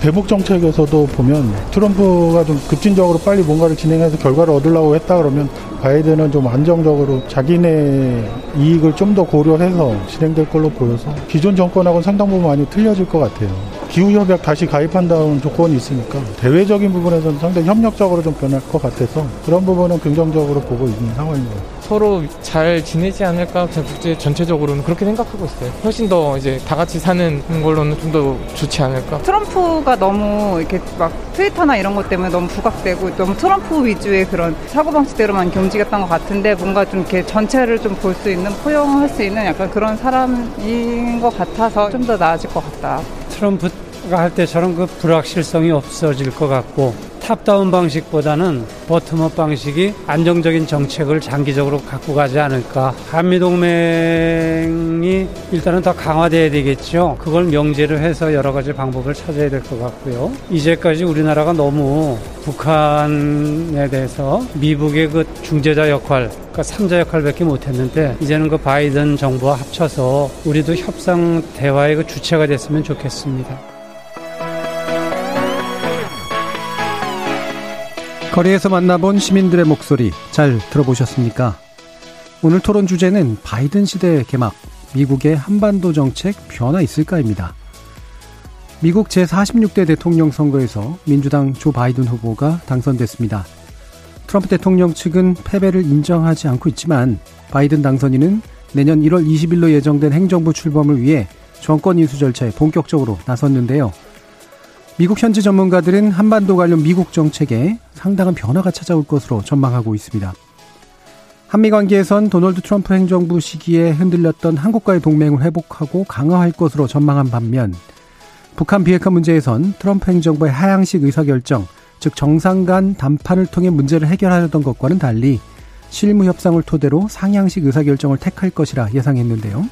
대북 정책에서도 보면 트럼프가 좀 급진적으로 빨리 뭔가를 진행해서 결과를 얻으려고 했다 그러면 바이든은 좀 안정적으로 자기네 이익을 좀 더 고려해서 진행될 걸로 보여서 기존 정권하고는 상당 부분 많이 틀려질 것 같아요. 기후협약 다시 가입한다는 조건이 있으니까 대외적인 부분에서는 상당히 협력적으로 좀 변할 것 같아서 그런 부분은 긍정적으로 보고 있는 같아요. 서로 잘 지내지 않을까 국제 전체적으로는 그렇게 생각하고 있어요. 훨씬 더 이제 다 같이 사는 걸로는 좀 더 좋지 않을까. 트럼프가 너무 이렇게 막 트위터나 이런 것 때문에 너무 부각되고 너무 트럼프 위주의 그런 사고 방식대로만 움직였던 것 같은데 뭔가 좀 이렇게 전체를 좀 볼 수 있는 포용할 수 있는 약간 그런 사람인 것 같아서 좀 더 나아질 것 같다. 트럼프가 할 때처럼 그 불확실성이 없어질 것 같고 top-down 방식보다는 bottom-up 방식이 안정적인 정책을 장기적으로 갖고 가지 않을까. 한미동맹이 일단은 더 강화돼야 되겠죠. 그걸 명제를 해서 여러 가지 방법을 찾아야 될 것 같고요. 이제까지 우리나라가 너무 북한에 대해서 미국의 그 중재자 역할, 그러니까 삼자 역할밖에 못했는데 이제는 그 바이든 정부와 합쳐서 우리도 협상 대화의 그 주체가 됐으면 좋겠습니다. 거리에서 만나본 시민들의 목소리 잘 들어보셨습니까? 오늘 토론 주제는 바이든 시대 개막, 미국의 한반도 정책 변화 있을까입니다. 미국 제46대 대통령 선거에서 민주당 조 바이든 후보가 당선됐습니다. 트럼프 대통령 측은 패배를 인정하지 않고 있지만 바이든 당선인은 내년 1월 20일로 예정된 행정부 출범을 위해 정권 인수 절차에 본격적으로 나섰는데요. 미국 현지 전문가들은 한반도 관련 미국 정책에 상당한 변화가 찾아올 것으로 전망하고 있습니다. 한미 관계에선 도널드 트럼프 행정부 시기에 흔들렸던 한국과의 동맹을 회복하고 강화할 것으로 전망한 반면 북한 비핵화 문제에선 트럼프 행정부의 하향식 의사결정, 즉 정상 간 담판을 통해 문제를 해결하려던 것과는 달리 실무 협상을 토대로 상향식 의사결정을 택할 것이라 예상했는데요.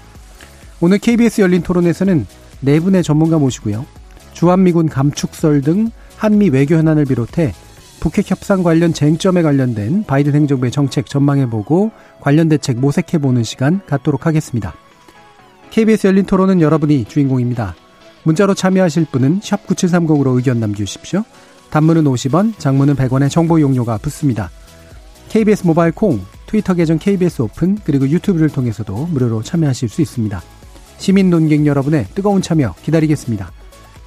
오늘 KBS 열린 토론에서는 네 분의 전문가 모시고요. 주한미군 감축설 등 한미 외교 현안을 비롯해 북핵 협상 관련 쟁점에 관련된 바이든 행정부의 정책 전망해보고 관련 대책 모색해보는 시간 갖도록 하겠습니다. KBS 열린 토론은 여러분이 주인공입니다. 문자로 참여하실 분은 9730으로 의견 남겨주십시오. 단문은 50원, 장문은 100원의 정보 용료가 붙습니다. KBS 모바일 콩, 트위터 계정 KBS 오픈, 그리고 유튜브를 통해서도 무료로 참여하실 수 있습니다. 시민 논객 여러분의 뜨거운 참여 기다리겠습니다.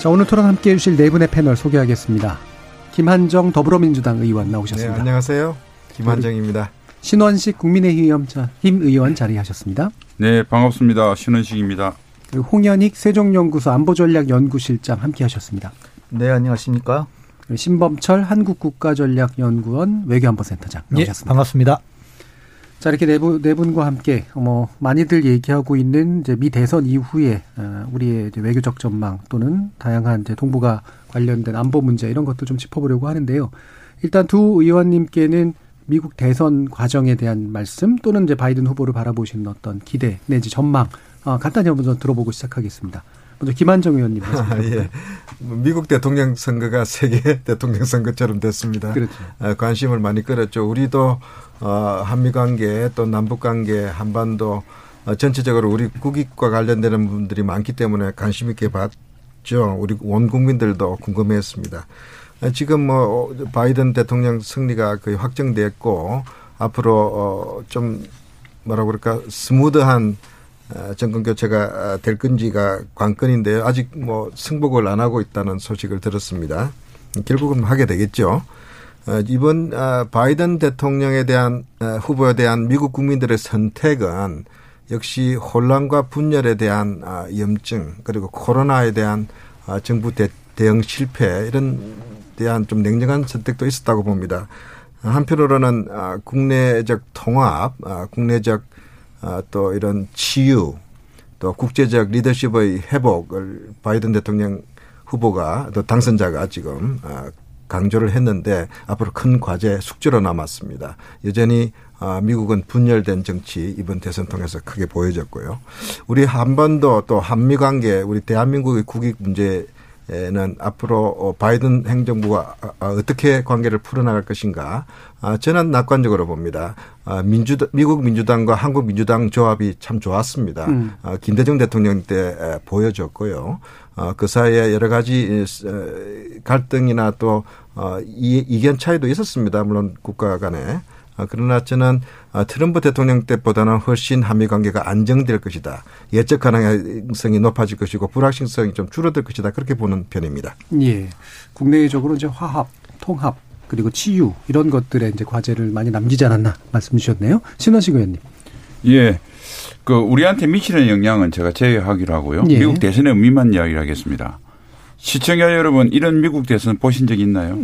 자, 오늘 토론 함께 해주실 네 분의 패널 소개하겠습니다. 김한정 더불어민주당 의원 나오셨습니다. 네, 안녕하세요. 김한정입니다. 신원식 국민의힘 의원 자리하셨습니다. 네, 반갑습니다. 신원식입니다. 그리고 홍현익 세종연구소 안보전략연구실장 함께 하셨습니다. 네, 안녕하십니까. 신범철 한국국가전략연구원 외교안보센터장 예, 나오셨습니다. 예, 반갑습니다. 자, 이렇게 네, 분, 네 분과 함께, 뭐, 많이들 얘기하고 있는 이제 미 대선 이후에, 어, 우리의 외교적 전망 또는 다양한 이제 동북아 관련된 안보 문제 이런 것도 좀 짚어보려고 하는데요. 일단 두 의원님께는 미국 대선 과정에 대한 말씀 또는 이제 바이든 후보를 바라보시는 어떤 기대 내지 전망, 어, 간단히 한번 들어보고 시작하겠습니다. 먼저 김한정 의원님. 아, 예. 미국 대통령 선거가 세계 대통령 선거처럼 됐습니다. 그렇죠. 아, 관심을 많이 끌었죠. 우리도 어, 한미 관계 또 남북 관계 한반도 어, 전체적으로 우리 국익과 관련되는 분들이 많기 때문에 관심 있게 봤죠. 우리 원 국민들도 궁금해했습니다. 어, 지금 뭐 바이든 대통령 승리가 거의 확정됐고 앞으로 어좀 뭐라 그럴까 스무드한 정권 교체가 될 건지가 관건인데요. 아직 뭐 승복을 안 하고 있다는 소식을 들었습니다. 결국은 하게 되겠죠. 어, 이번 어, 바이든 대통령에 대한 어, 후보에 대한 미국 국민들의 선택은 역시 혼란과 분열에 대한 염증 그리고 코로나에 대한 정부 대응 실패 이런 대한 좀 냉정한 선택도 있었다고 봅니다. 한편으로는 아, 국내적 통합, 아, 국내적 아, 또 이런 치유, 또 국제적 리더십의 회복을 바이든 대통령 후보가 또 당선자가 지금 강조를 했는데 앞으로 큰 과제 숙제로 남았습니다. 여전히 미국은 분열된 정치 이번 대선 통해서 크게 보여졌고요. 우리 한반도 또 한미 관계 우리 대한민국의 국익 문제 는 앞으로 어, 바이든 행정부가 아, 아, 어떻게 관계를 풀어나갈 것인가 아, 저는 낙관적으로 봅니다. 민주 미국 민주당과 한국 민주당 조합이 참 좋았습니다. 음. 김대중 대통령 때 보여줬고요. 그 사이에 여러 가지 갈등이나 또 어, 이견 차이도 있었습니다. 물론 국가 간에. 아, 그러나 저는 아, 트럼프 대통령 때보다는 훨씬 한미 관계가 안정될 것이다. 예측 가능성이 높아질 것이고 불확실성이 좀 줄어들 것이다. 그렇게 보는 편입니다. 예. 국내적으로 이제 화합, 통합, 그리고 치유 이런 것들에 이제 과제를 많이 남기지 않았나 말씀 주셨네요. 신원식 의원님. 예. 그 우리한테 미치는 영향은 제가 제외하기로 하고요. 예. 미국 대선의 의미만 이야기를 하겠습니다. 시청자 여러분 이런 미국 대선 보신 적 있나요?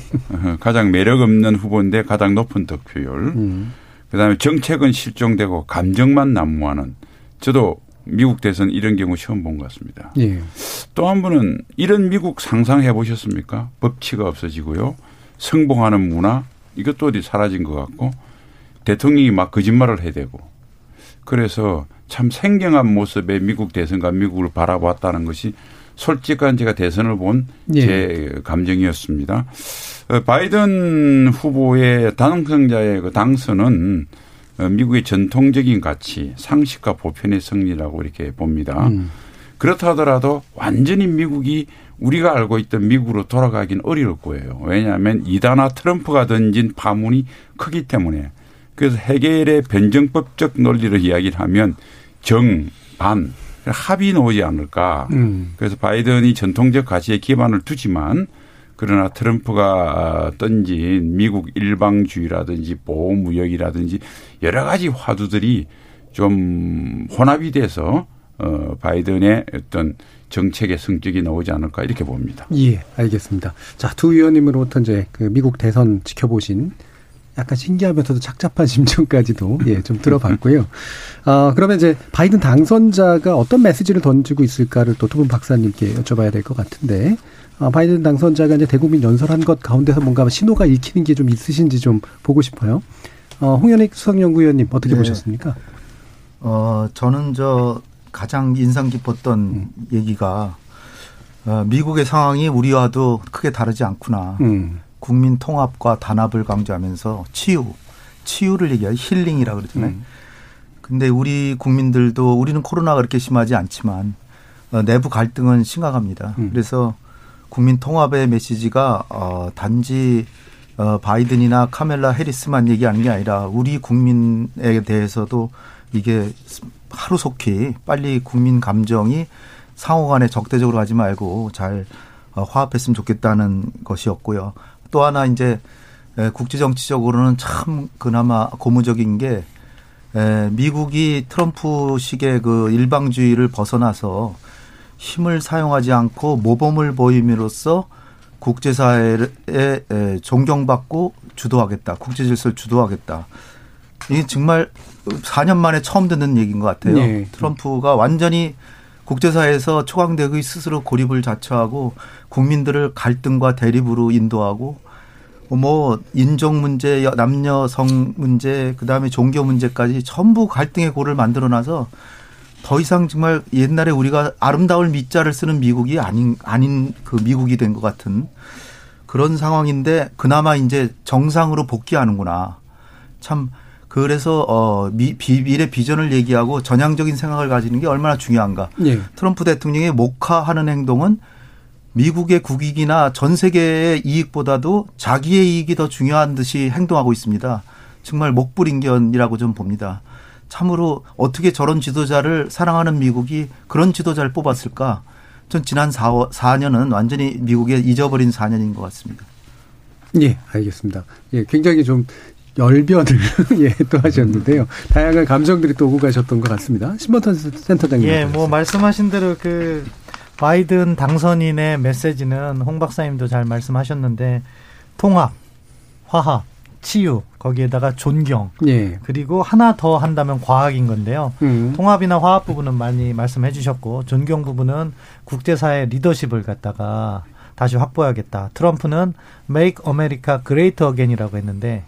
가장 매력 없는 후보인데 가장 높은 득표율. 음. 그다음에 정책은 실종되고 감정만 난무하는. 저도 미국 대선 이런 경우 처음 본 것 같습니다. 예. 또한 분은 이런 미국 상상해 보셨습니까? 법치가 없어지고요. 성공하는 문화 이것도 어디 사라진 것 같고 대통령이 막 거짓말을 해대고 그래서 참 생경한 모습의 미국 대선과 미국을 바라보았다는 것이 솔직한 제가 대선을 본제 예. 감정이었습니다. 어, 바이든 후보의 당선자의 그 당선은 어, 미국의 전통적인 가치, 상식과 보편의 승리라고 이렇게 봅니다. 음. 그렇다 하더라도 완전히 미국이 우리가 알고 있던 미국으로 돌아가긴 어려울 거예요. 왜냐하면 이다나 트럼프가 던진 파문이 크기 때문에. 그래서 해결의 변정법적 논리를 이야기를 하면 정, 반, 합의 나오지 않을까. 음. 그래서 바이든이 전통적 가치에 기반을 두지만 그러나 트럼프가 던진 미국 일방주의라든지 보호무역이라든지 여러 가지 화두들이 좀 혼합이 돼서 어 바이든의 어떤 정책의 성격이 나오지 않을까 이렇게 봅니다. 예, 알겠습니다. 자, 두 의원님으로부터 이제 그 미국 대선 지켜보신 약간 신기하면서도 착잡한 심정까지도 예, 좀 들어봤고요. 아, 그러면 이제 바이든 당선자가 어떤 메시지를 던지고 있을까를 또 두 분 박사님께 여쭤봐야 될 것 같은데, 아, 바이든 당선자가 이제 대국민 연설한 것 가운데서 뭔가 신호가 읽히는 게 좀 있으신지 좀 보고 싶어요. 어, 홍현익 수석연구위원님 어떻게 네. 보셨습니까? 어, 저는 저 가장 인상 깊었던 음. 얘기가 어, 미국의 상황이 우리와도 크게 다르지 않구나. 음. 국민 통합과 단합을 강조하면서 치유, 치유를 얘기하죠. 힐링이라 그러잖아요. 음. 근데 우리 국민들도 우리는 코로나가 그렇게 심하지 않지만 어, 내부 갈등은 심각합니다. 음. 그래서 국민 통합의 메시지가 어 단지 어 바이든이나 카멜라 해리스만 얘기하는 게 아니라 우리 국민에 대해서도 이게 하루속히 빨리 국민 감정이 상호간에 적대적으로 하지 말고 잘 어, 화합했으면 좋겠다는 것이었고요. 또 하나 이제 국제 정치적으로는 참 그나마 고무적인 게 미국이 트럼프식의 그 일방주의를 벗어나서 힘을 사용하지 않고 모범을 보임으로써 국제사회에 존경받고 주도하겠다. 국제 질서를 주도하겠다. 이게 정말 4년 만에 처음 듣는 얘기인 것 같아요. 네. 트럼프가 완전히 국제사회에서 초강대국이 스스로 고립을 자처하고 국민들을 갈등과 대립으로 인도하고 뭐 인종 문제, 남녀 성 문제, 그다음에 종교 문제까지 전부 갈등의 고를 만들어 놔서 더 이상 정말 옛날에 우리가 아름다울 밑자를 쓰는 미국이 아닌 아닌 그 미국이 된 것 같은 그런 상황인데 그나마 이제 정상으로 복귀하는구나. 참 그래서 어 미, 미래 비전을 얘기하고 전향적인 생각을 가지는 게 얼마나 중요한가. 네. 트럼프 대통령이 목화하는 행동은 미국의 국익이나 전 세계의 이익보다도 자기의 이익이 더 중요한 듯이 행동하고 있습니다. 정말 목불인견이라고 좀 봅니다. 참으로 어떻게 저런 지도자를 사랑하는 미국이 그런 지도자를 뽑았을까? 전 지난 4, 4년은 완전히 미국에 잊어버린 4년인 것 같습니다. 예, 알겠습니다. 예, 굉장히 좀 열변을 예, 또 하셨는데요. 다양한 감정들이 또 오고 가셨던 것 같습니다. 신번턴 센터장님. 예, 뭐 말씀하신 대로 그 바이든 당선인의 메시지는 홍 박사님도 잘 말씀하셨는데 통합, 화합, 치유, 거기에다가 존경, 예. 그리고 하나 더 한다면 과학인 건데요. 음. 통합이나 화합 부분은 많이 말씀해 주셨고, 존경 부분은 국제사회 리더십을 갖다가 다시 확보해야겠다. 트럼프는 Make America Great Again이라고 했는데,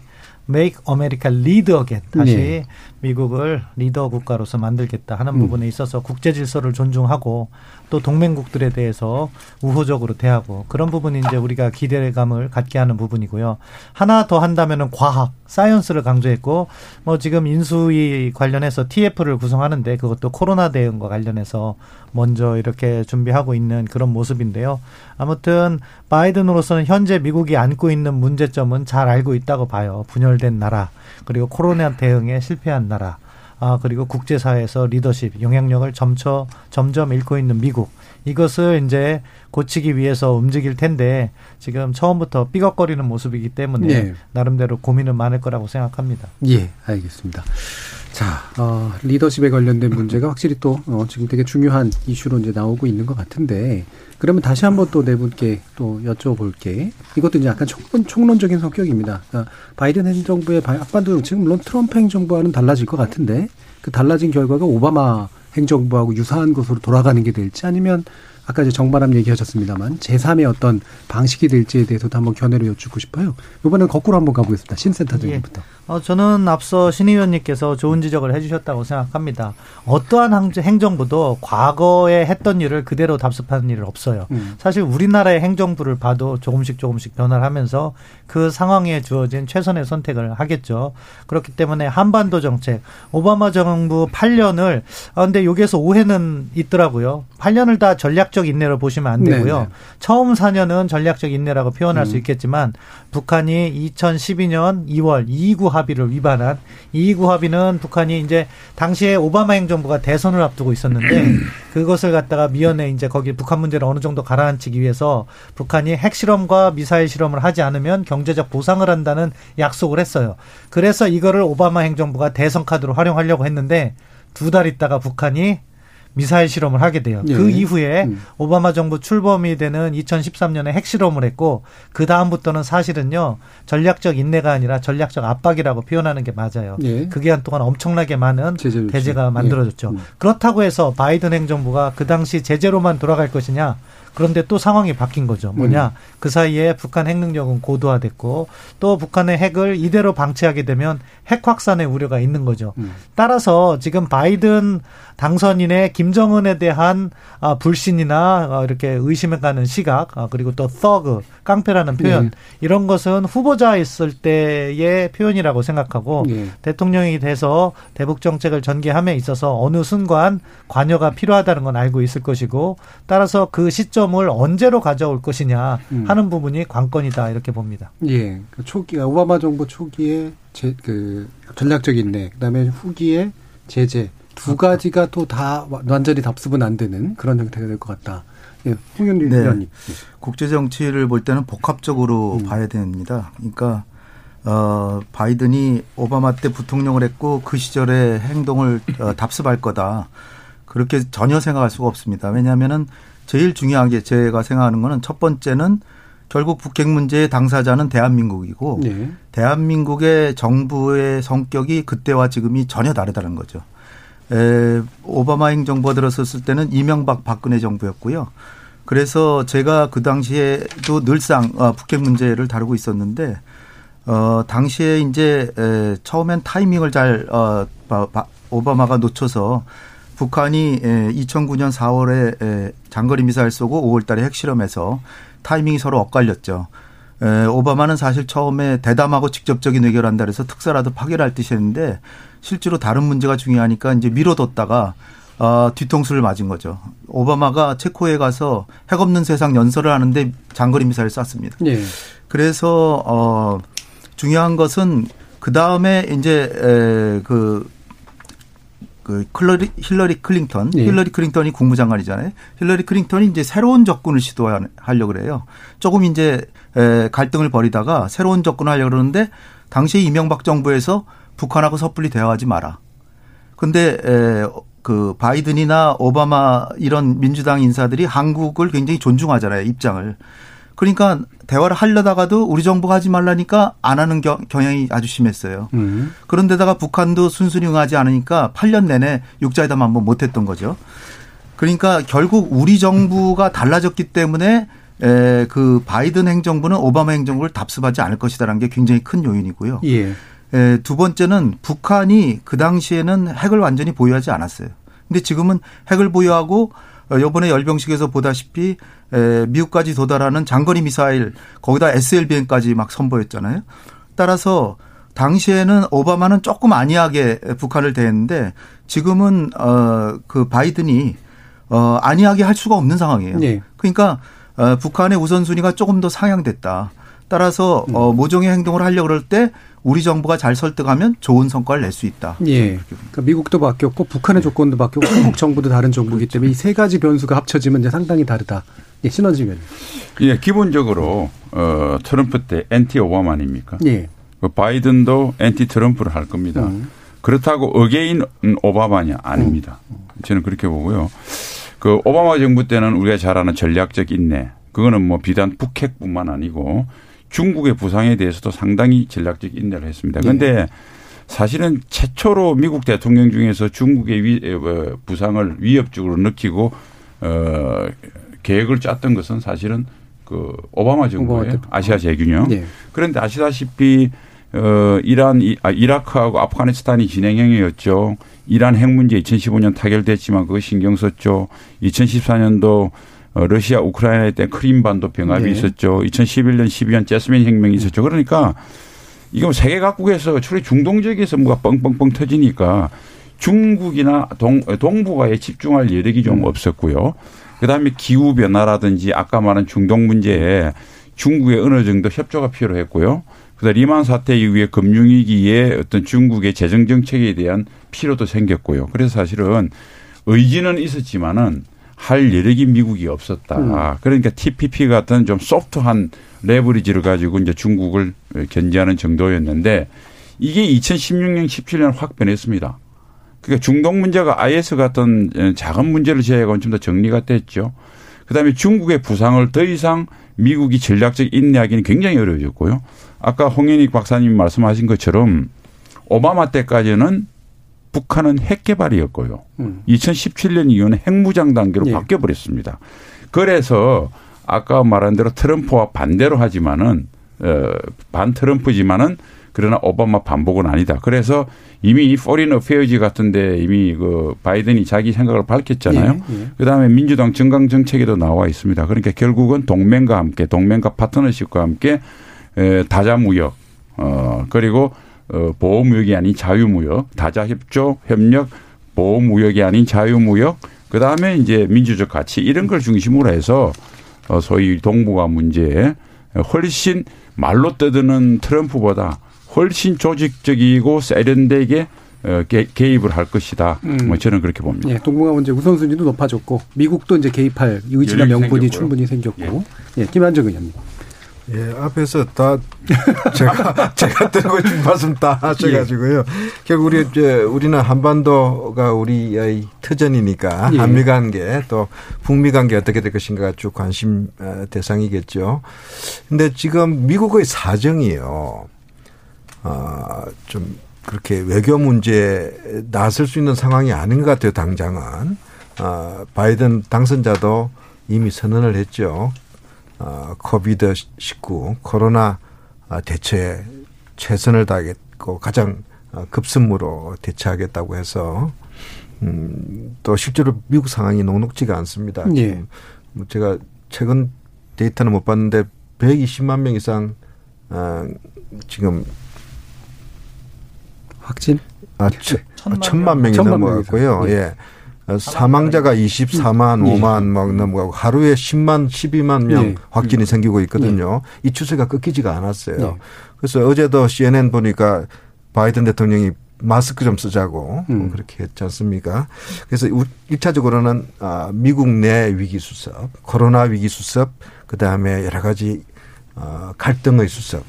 Make America Lead Again. 다시 네. 미국을 리더 국가로서 만들겠다 하는 음. 부분에 있어서 국제 질서를 존중하고 또 동맹국들에 대해서 우호적으로 대하고 그런 부분이 이제 우리가 기대감을 갖게 하는 부분이고요. 하나 더 한다면은 과학, 사이언스를 강조했고 뭐 지금 인수위 관련해서 TF를 구성하는데 그것도 코로나 대응과 관련해서 먼저 이렇게 준비하고 있는 그런 모습인데요. 아무튼 바이든으로서는 현재 미국이 안고 있는 문제점은 잘 알고 있다고 봐요. 분열된 나라 그리고 코로나 대응에 실패한 나라. 아, 그리고 국제사회에서 리더십, 영향력을 점쳐, 점점 잃고 있는 미국. 이것을 이제 고치기 위해서 움직일 텐데 지금 처음부터 삐걱거리는 모습이기 때문에 네. 나름대로 고민은 많을 거라고 생각합니다. 예, 알겠습니다. 자, 어, 리더십에 관련된 문제가 확실히 또 어, 지금 되게 중요한 이슈로 이제 나오고 있는 것 같은데 그러면 다시 한번 또 네 분께 또 여쭤볼게. 이것도 이제 약간 총론, 총론적인 성격입니다. 그러니까 바이든 행정부의 앞반도 정책은 물론 트럼프 행정부와는 달라질 것 같은데 그 달라진 결과가 오바마 행정부하고 유사한 것으로 돌아가는 게 될지 아니면 아까 이제 정반합 얘기하셨습니다만 제3의 어떤 방식이 될지에 대해서도 한번 견해를 여쭙고 싶어요. 이번에는 거꾸로 한번 가보겠습니다. 신센터장님부터. 예. 어, 저는 앞서 신 의원님께서 좋은 지적을 해주셨다고 생각합니다. 어떠한 행정부도 과거에 했던 일을 그대로 답습하는 일은 없어요. 음. 사실 우리나라의 행정부를 봐도 조금씩 조금씩 변화를 하면서 그 상황에 주어진 최선의 선택을 하겠죠. 그렇기 때문에 한반도 정책, 오바마 정부 8년을, 아, 근데 여기에서 오해는 있더라고요. 8년을 다 전략적 인내로 보시면 안 되고요. 네네. 처음 4년은 전략적 인내라고 표현할 음. 수 있겠지만 북한이 2012년 2월 229 합의를 위반한 이구 합의는 북한이 이제 당시에 오바마 행정부가 대선을 앞두고 있었는데 그것을 갖다가 미연에 이제 거기 북한 문제를 어느 정도 가라앉히기 위해서 북한이 핵실험과 미사일 실험을 하지 않으면 경 제적 보상을 한다는 약속을 했어요. 그래서 이거를 오바마 행정부가 대선 카드로 활용하려고 했는데 두 달 있다가 북한이 미사일 실험을 하게 돼요. 예. 그 이후에 음. 오바마 정부 출범이 되는 2013년에 핵실험을 했고 그 다음부터는 사실은요 전략적 인내가 아니라 전략적 압박이라고 표현하는 게 맞아요. 예. 그 기간 동안 엄청나게 많은 대제가 만들어졌죠. 예. 음. 그렇다고 해서 바이든 행정부가 그 당시 제재로만 돌아갈 것이냐? 그런데 또 상황이 바뀐 거죠. 뭐냐? 음. 그 사이에 북한 핵 능력은 고도화됐고 또 북한의 핵을 이대로 방치하게 되면 핵 확산의 우려가 있는 거죠. 음. 따라서 지금 바이든 당선인의 김 정은에 대한 아, 불신이나 아, 이렇게 의심을 가는 시각 아, 그리고 또 thug 깡패라는 표현 네. 이런 것은 후보자 있을 때의 표현이라고 생각하고 네. 대통령이 돼서 대북 정책을 전개함에 있어서 어느 순간 관여가 필요하다는 건 알고 있을 것이고 따라서 그 시점을 언제로 가져올 것이냐 음. 하는 부분이 관건이다 이렇게 봅니다. 예, 그 초기 오바마 정부 초기에 제, 그 전략적인 내 그다음에 후기에 제재 두 가지가 또 다 완전히 답습은 안 되는 그런 형태가 될 것 같다. 예, 홍현리 네. 의원님. 국제 정치를 볼 때는 복합적으로 음. 봐야 됩니다. 그러니까 어 바이든이 오바마 때 부통령을 했고 그 시절의 행동을 어, 답습할 거다. 그렇게 전혀 생각할 수가 없습니다. 왜냐하면은 제일 중요한 게 제가 생각하는 거는 첫 번째는 결국 북핵 문제의 당사자는 대한민국이고 네. 대한민국의 정부의 성격이 그때와 지금이 전혀 다르다는 거죠. 에, 오바마 행정부가 들었었을 때는 이명박 박근혜 정부였고요. 그래서 제가 그 당시에도 늘상 어, 북핵 문제를 다루고 있었는데 어 당시에 이제 에, 처음엔 타이밍을 잘 어, 바, 오바마가 놓쳐서 북한이 에, 2009년 4월에 에, 장거리 미사일 쏘고 5월 달에 핵실험해서 타이밍이 서로 엇갈렸죠. 에, 오바마는 사실 처음에 대담하고 직접적인 의결한다 그래서 특사라도 파괴할 뜻이었는데 실제로 다른 문제가 중요하니까 이제 미뤄뒀다가 어, 뒤통수를 맞은 거죠. 오바마가 체코에 가서 핵 없는 세상 연설을 하는데 장거리 미사일 쐈습니다. 네. 그래서 어 중요한 것은 그 다음에 이제 에, 그, 그 클러리, 힐러리 클린턴, 네. 힐러리 클린턴이 국무장관이잖아요. 힐러리 클린턴이 이제 새로운 접근을 시도하려고 그래요. 조금 이제 에, 갈등을 벌이다가 새로운 접근을 하려고 그러는데 당시 이명박 정부에서 북한하고 섣불리 대화하지 마라. 근데 에, 그 바이든이나 오바마 이런 민주당 인사들이 한국을 굉장히 존중하잖아요 입장을. 그러니까 대화를 하려다가도 우리 정부가 하지 말라니까 안 하는 경, 향이 아주 심했어요. 음. 그런데다가 북한도 순순히 응하지 않으니까 8년 내내 육자회담 한번 못했던 거죠. 그러니까 결국 우리 정부가 달라졌기 때문에 에, 그 바이든 행정부는 오바마 행정부를 답습하지 않을 것이다라는 게 굉장히 큰 요인이고요. 예. 에, 두 번째는 북한이 그 당시에는 핵을 완전히 보유하지 않았어요. 근데 지금은 핵을 보유하고 어, 요번에 열병식에서 보다시피 에, 미국까지 도달하는 장거리 미사일 거기다 SLBM까지 막 선보였잖아요. 따라서 당시에는 오바마는 조금 안이하게 북한을 대했는데 지금은 어그 바이든이 어 안이하게 할 수가 없는 상황이에요. 네. 그러니까 어 북한의 우선순위가 조금 더 상향됐다. 따라서 음. 어 모종의 행동을 하려고 그럴 때 우리 정부가 잘 설득하면 좋은 성과를 낼 수 있다. 예. 그러니까 미국도 바뀌었고 북한의 조건도 바뀌었고 한국 정부도 다른 정부이기 그렇죠. 때문에 이 세 가지 변수가 합쳐지면 이제 상당히 다르다. 예, 신원지 면 예, 기본적으로 어 트럼프 때 엔티 오바마 아닙니까? 예. 그 바이든도 엔티 트럼프를 할 겁니다. 음. 그렇다고 again 오바마냐 아닙니다. 음. 저는 그렇게 보고요. 그 오바마 정부 때는 우리가 잘 아는 전략적 인내. 그거는 뭐 비단 북핵뿐만 아니고 중국의 부상에 대해서도 상당히 전략적 인내를 했습니다. 그런데 네. 사실은 최초로 미국 대통령 중에서 중국의 위, 어, 부상을 위협적으로 느끼고 어 계획을 짰던 것은 사실은 그 오바마 정부예요. 아시아 재균형. 네. 그런데 아시다시피 어 이란 아, 이라크하고 아프가니스탄이 진행형이었죠. 이란 핵 문제 2015년 타결됐지만 그거 신경 썼죠. 2014년도 어, 러시아 우크라이나 때 크림반도 병합이 네. 있었죠. 2011년 12년 제스민 혁명이 있었죠. 그러니까 이거 세계 각국에서 주로 중동 지역에서 뭐가 뻥뻥뻥 터지니까 중국이나 동, 동북아에 집중할 여력이 좀 음. 없었고요. 그다음에 기후 변화라든지 아까 말한 중동 문제에 중국의 어느 정도 협조가 필요했고요. 그다음 리만 사태 이후에 금융위기에 어떤 중국의 재정 정책에 대한 필요도 생겼고요. 그래서 사실은 의지는 있었지만은 할 여력이 미국이 없었다. 음. 그러니까 TPP 같은 좀 소프트한 레버리지를 가지고 이제 중국을 견제하는 정도였는데 이게 2016년, 17년 확 변했습니다. 그러니까 중동 문제가 IS 같은 작은 문제를 제외하고는 좀 더 정리가 됐죠. 그다음에 중국의 부상을 더 이상 미국이 전략적 인내하기는 굉장히 어려워졌고요. 아까 홍현익 박사님 말씀하신 것처럼 오바마 때까지는 북한은 핵 개발이었고요. 음. 2017년 이후는 핵무장 단계로 예. 바뀌어 버렸습니다. 그래서 아까 말한 대로 트럼프와 반대로 하지만은 어, 반 트럼프지만은 그러나 오바마 반복은 아니다. 그래서 이미 Foreign Affairs지 같은데 이미 그 바이든이 자기 생각을 밝혔잖아요. 예, 예. 그다음에 민주당 정강 정책에도 나와 있습니다. 그러니까 결국은 동맹과 함께 동맹과 파트너십과 함께 에, 다자무역 어 그리고 어, 보호무역이 아닌 자유무역, 다자협조, 협력, 보호무역이 아닌 자유무역, 그 다음에 이제 민주적 가치 이런 걸 중심으로 해서 어, 소위 동북아 문제에 훨씬 말로 떠드는 트럼프보다 훨씬 조직적이고 세련되게 어, 개, 입을 할 것이다. 음. 뭐 저는 그렇게 봅니다. 예, 동북아 문제 우선순위도 높아졌고 미국도 이제 개입할 의지나 명분이 생겼고요. 충분히 생겼고. 예, 예 김한정 의원님. 예, 앞에서 다 제가 제가 드리고 싶은 말씀 다 하셔가지고요. 예. 결국 우리 이제 우리는 한반도가 우리의 터전이니까 예. 한미 관계 또 북미 관계 어떻게 될 것인가가 쭉 관심 어, 대상이겠죠. 근데 지금 미국의 사정이요. 어, 좀 그렇게 외교 문제에 나설 수 있는 상황이 아닌 것 같아요. 당장은 어, 바이든 당선자도 이미 선언을 했죠. 어, 코비드 19 코로나 어, 대처에 최선을 다하겠고 가장 어, 급선무로 대처하겠다고 해서 음, 또 실제로 미국 상황이 녹록지가 않습니다. 예. 뭐 제가 최근 데이터는 못 봤는데 120만 명 이상 어, 지금 확진? 아, 천만, 천만 명이 넘어갔고요. 예. 예. 사망자가 24만, 예. 5만 막 넘어가고 하루에 10만, 12만 명 예. 확진이 생기고 있거든요. 예. 이 추세가 끊기지가 않았어요. 예. 그래서 어제도 CNN 보니까 바이든 대통령이 마스크 좀 쓰자고 음. 그렇게 했지 않습니까? 그래서 1차적으로는 아, 미국 내 위기 수습, 코로나 위기 수습, 그 다음에 여러 가지 어, 갈등의 수습,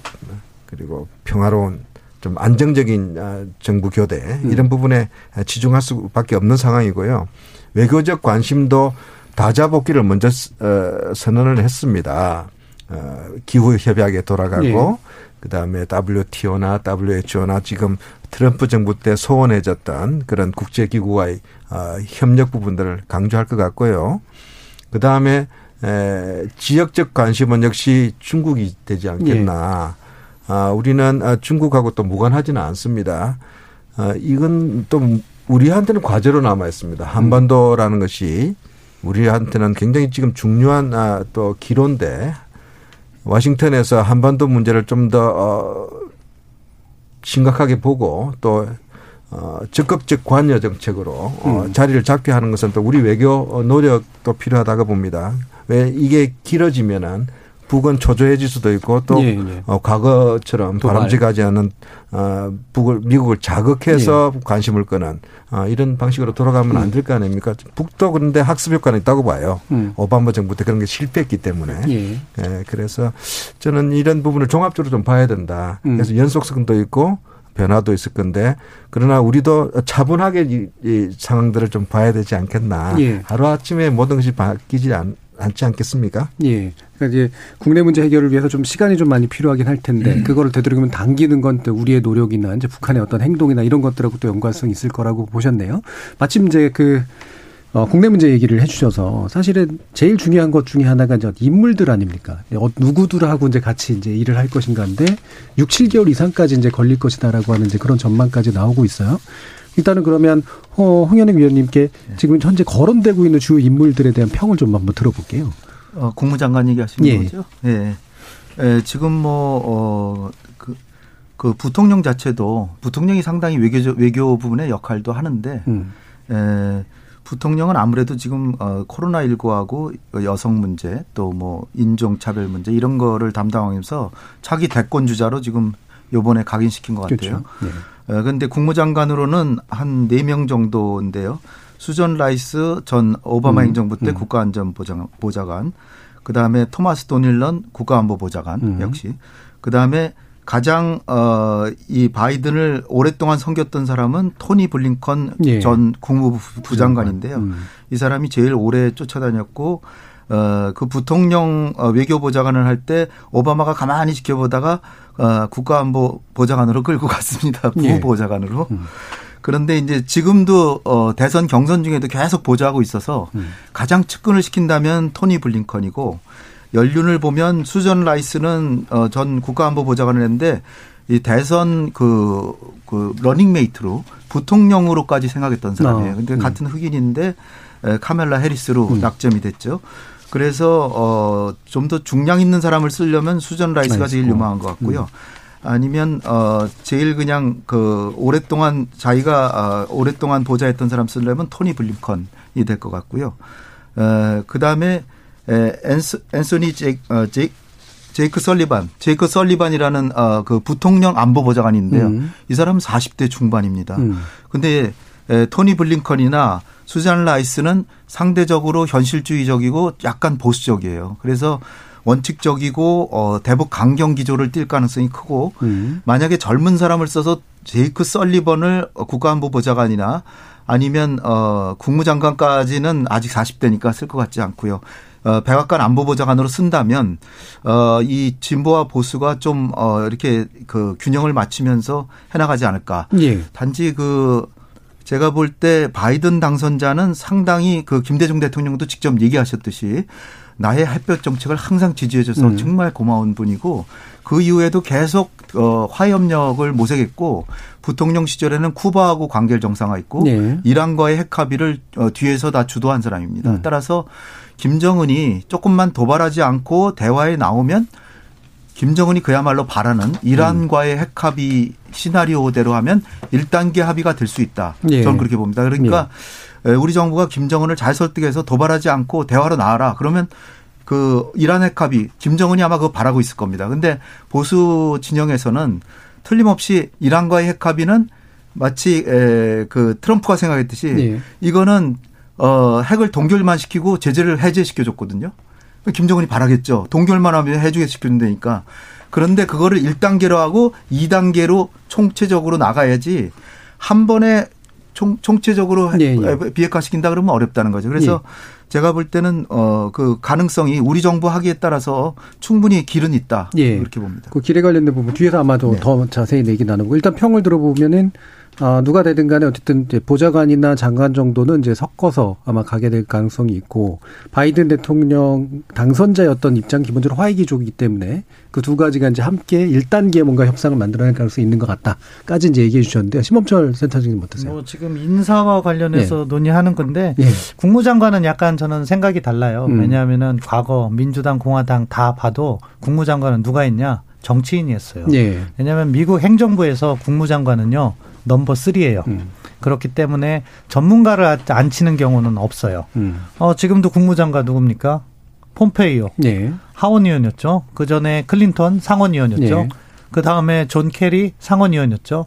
그리고 평화로운 좀 안정적인 아, 정부 교대 음. 이런 부분에 치중할 수밖에 없는 상황이고요. 외교적 관심도 다자복귀를 먼저 어, 선언을 했습니다. 어, 기후 협약에 돌아가고 예. 그다음에 WTO나 WHO나 지금 트럼프 정부 때 소원해졌던 그런 국제 기구와의 어, 협력 부분들을 강조할 것 같고요. 그다음에 에, 지역적 관심은 역시 중국이 되지 않겠나. 예. 아, 우리는 아, 중국하고 또 무관하지는 않습니다. 아, 이건 또 우리한테는 과제로 남아 있습니다. 한반도라는 것이 우리한테는 굉장히 지금 중요한 아, 또 기로인데 워싱턴에서 한반도 문제를 좀 더 어, 심각하게 보고 또 어, 적극적 관여 정책으로 어, 음. 자리를 잡게 하는 것은 또 우리 외교 노력도 필요하다고 봅니다. 왜 이게 길어지면은 북은 초조해질 수도 있고 또 예, 예. 어, 과거처럼 도발. 바람직하지 않은 어, 북을 미국을 자극해서 예. 관심을 끄는 어, 이런 방식으로 돌아가면 안 될 거 아닙니까? 북도 그런데 학습 효과는 있다고 봐요. 음. 오바마 정부 때 그런 게 실패했기 때문에. 예. 예. 그래서 저는 이런 부분을 종합적으로 좀 봐야 된다. 음. 그래서 연속성도 있고 변화도 있을 건데 그러나 우리도 차분하게 이, 이 상황들을 좀 봐야 되지 않겠나. 예. 하루 아침에 모든 것이 바뀌지 않, 않지 않겠습니까? 예. 그러니까 이제 국내 문제 해결을 위해서 좀 시간이 좀 많이 필요하긴 할 텐데 음. 그거를 되도록이면 당기는 건 또 우리의 노력이나 이제 북한의 어떤 행동이나 이런 것들하고 또 연관성이 있을 거라고 보셨네요. 마침 이제 그 어, 국내 문제 얘기를 해주셔서 사실은 제일 중요한 것 중에 하나가 이제 인물들 아닙니까? 어, 누구들하고 이제 같이 이제 일을 할 것인가인데 6, 7개월 이상까지 이제 걸릴 것이다라고 하는 이제 그런 전망까지 나오고 있어요. 일단은 그러면 어, 홍현익 위원님께 지금 현재 거론되고 있는 주요 인물들에 대한 평을 좀 한번 들어볼게요. 어, 국무장관 얘기하시는 예. 거죠? 예. 예. 지금 뭐, 어, 그, 그 부통령 자체도 부통령이 상당히 외교, 외교 부분의 역할도 하는데, 음. 예. 부통령은 아무래도 지금 어 코로나19하고 여성 문제 또 뭐 인종차별 문제 이런 거를 담당하면서 차기 대권 주자로 지금 요번에 각인시킨 것 같아요. 그렇죠. 네. 그런데 국무장관으로는 한 네 명 정도인데요. 수전 라이스 전 오바마 음. 행정부 때 음. 국가안전보좌관, 그 다음에 토마스 도닐런 국가안보보좌관 음. 역시, 그 다음에 가장 어이 바이든을 오랫동안 섬겼던 사람은 토니 블링컨 예. 전 국무부 장관인데요. 음. 이 사람이 제일 오래 쫓아다녔고 어, 그 부통령 어, 외교보좌관을 할 때 오바마가 가만히 지켜보다가 어, 국가안보 보좌관으로 끌고 갔습니다. 부보좌관으로. 예. 음. 그런데 이제 지금도 어 대선 경선 중에도 계속 보좌하고 있어서 음. 가장 측근을 시킨다면 토니 블링컨이고 연륜을 보면 수전 라이스는 어 전 국가안보 보좌관을 했는데 이 대선 그, 그 러닝메이트로 부통령으로까지 생각했던 사람이에요. 어. 근데 음. 같은 흑인인데 카멜라 해리스로 음. 낙점이 됐죠. 그래서 어 좀 더 중량 있는 사람을 쓰려면 수전 라이스가 제일 유망한 것 같고요. 음. 아니면 어 제일 그냥 그 오랫동안 자기가 어 오랫동안 보좌했던 사람 쓰려면 토니 블링컨이 될 것 같고요. 어 그다음에 에 앤스, 앤소니 제이, 어, 제이, 제이크 설리반, 제이크 설리반이라는 어, 그 부통령 안보보좌관인데요. 음. 이 사람은 40대 중반입니다. 음. 근데 에, 토니 블링컨이나 수잔 라이스는 상대적으로 현실주의적이고 약간 보수적이에요. 그래서 원칙적이고 어 대북 강경 기조를 띌 가능성이 크고 음. 만약에 젊은 사람을 써서 제이크 썰리번을 국가안보 보좌관이나 아니면 어 국무장관까지는 아직 40대니까 쓸 것 같지 않고요. 어 백악관 안보보좌관으로 쓴다면 어 이 진보와 보수가 좀 어 이렇게 그 균형을 맞추면서 해나가지 않을까. 예. 단지 그 제가 볼 때 바이든 당선자는 상당히 그 김대중 대통령도 직접 얘기하셨듯이 나의 햇볕 정책을 항상 지지해줘서 음. 정말 고마운 분이고 그 이후에도 계속 어 화협력을 모색했고 부통령 시절에는 쿠바하고 관계를 정상화했고 네. 이란과의 핵 합의를 어 뒤에서 다 주도한 사람입니다. 음. 따라서 김정은이 조금만 도발하지 않고 대화에 나오면 김정은이 그야말로 바라는 이란과의 음. 핵 합의 시나리오대로 하면 1단계 합의가 될 수 있다. 네. 저는 그렇게 봅니다. 그러니까 네. 우리 정부가 김정은을 잘 설득해서 도발하지 않고 대화로 나와라. 그러면 그 이란 핵합의 김정은이 아마 그거 바라고 있을 겁니다. 근데 보수 진영에서는 틀림없이 이란과의 핵합의는 마치 그 트럼프가 생각했듯이 네. 이거는 어 핵을 동결만 시키고 제재를 해제시켜 줬거든요. 김정은이 바라겠죠. 동결만 하면 해주게 시켜준다니까. 그런데 그거를 1단계로 하고 2단계로 총체적으로 나가야지 한 번에 총, 총체적으로 예, 예. 비핵화시킨다 그러면 어렵다는 거죠. 그래서 예. 제가 볼 때는 어 그 가능성이 우리 정부 하기에 따라서 충분히 길은 있다. 예. 그렇게 봅니다. 그 길에 관련된 부분 뒤에서 아마도 네. 더 자세히 얘기 나누고 일단 평을 들어보면은 아, 누가 되든 간에 어쨌든 이제 보좌관이나 장관 정도는 이제 섞어서 아마 가게 될 가능성이 있고 바이든 대통령 당선자의 어떤 입장 기본적으로 화해기족이기 때문에 그 두 가지가 이제 함께 1단계 뭔가 협상을 만들어낼 가능성이 있는 것 같다까지 이제 얘기해 주셨는데 심범철 센터장님 어떠세요? 뭐 지금 인사와 관련해서 네. 논의하는 건데 네. 국무장관은 약간 저는 생각이 달라요. 음. 왜냐하면은 과거 민주당 공화당 다 봐도 국무장관은 누가 있냐? 정치인이었어요. 네. 왜냐하면 미국 행정부에서 국무장관은요 number three예요 음. 그렇기 때문에 전문가를 앉히는 경우는 없어요. 음. 어, 지금도 국무장관 누굽니까? 폼페이오. 네. 하원의원이었죠. 그 전에 클린턴 상원의원이었죠. 네. 그 다음에 존 케리 상원의원이었죠.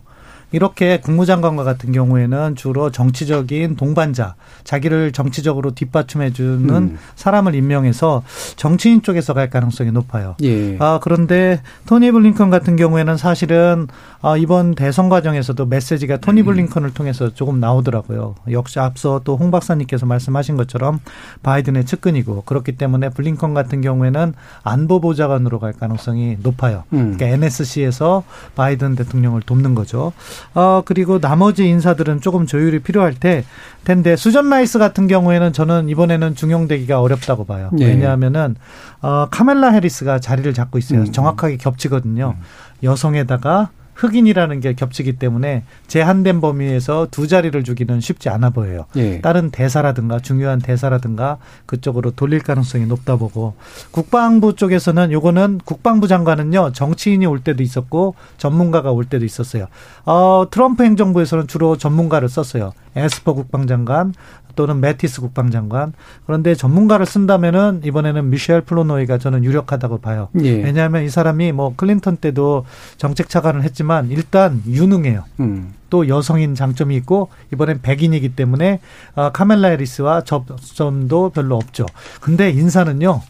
이렇게 국무장관과 같은 경우에는 주로 정치적인 동반자, 자기를 정치적으로 뒷받침해주는 음. 사람을 임명해서 정치인 쪽에서 갈 가능성이 높아요. 예. 아, 그런데 토니 블링컨 같은 경우에는 사실은 아, 이번 대선 과정에서도 메시지가 토니 음. 블링컨을 통해서 조금 나오더라고요. 역시 앞서 또 홍 박사님께서 말씀하신 것처럼 바이든의 측근이고 그렇기 때문에 블링컨 같은 경우에는 안보보좌관으로 갈 가능성이 높아요. 음. 그러니까 NSC에서 바이든 대통령을 돕는 거죠. 어, 그리고 나머지 인사들은 조금 조율이 필요할 때 텐데 수전 라이스 같은 경우에는 저는 이번에는 중용되기가 어렵다고 봐요. 네. 왜냐하면은 어, 카멜라 해리스가 자리를 잡고 있어요. 음. 정확하게 겹치거든요. 음. 여성에다가 흑인이라는 게 겹치기 때문에 제한된 범위에서 두 자리를 주기는 쉽지 않아 보여요. 예. 다른 대사라든가 중요한 대사라든가 그쪽으로 돌릴 가능성이 높다 보고 국방부 쪽에서는 요거는 국방부 장관은요 정치인이 올 때도 있었고 전문가가 올 때도 있었어요. 어, 트럼프 행정부에서는 주로 전문가를 썼어요. 에스퍼 국방장관, 또는 매티스 국방장관 그런데 전문가를 쓴다면은 이번에는 미셸 플로노이가 저는 유력하다고 봐요. 예. 왜냐하면 이 사람이 뭐 클린턴 때도 정책 차관을 했지만 일단 유능해요. 음. 또 여성인 장점이 있고 이번엔 백인이기 때문에 아, 카멜라 해리스와 접점도 별로 없죠. 근데 인사는요.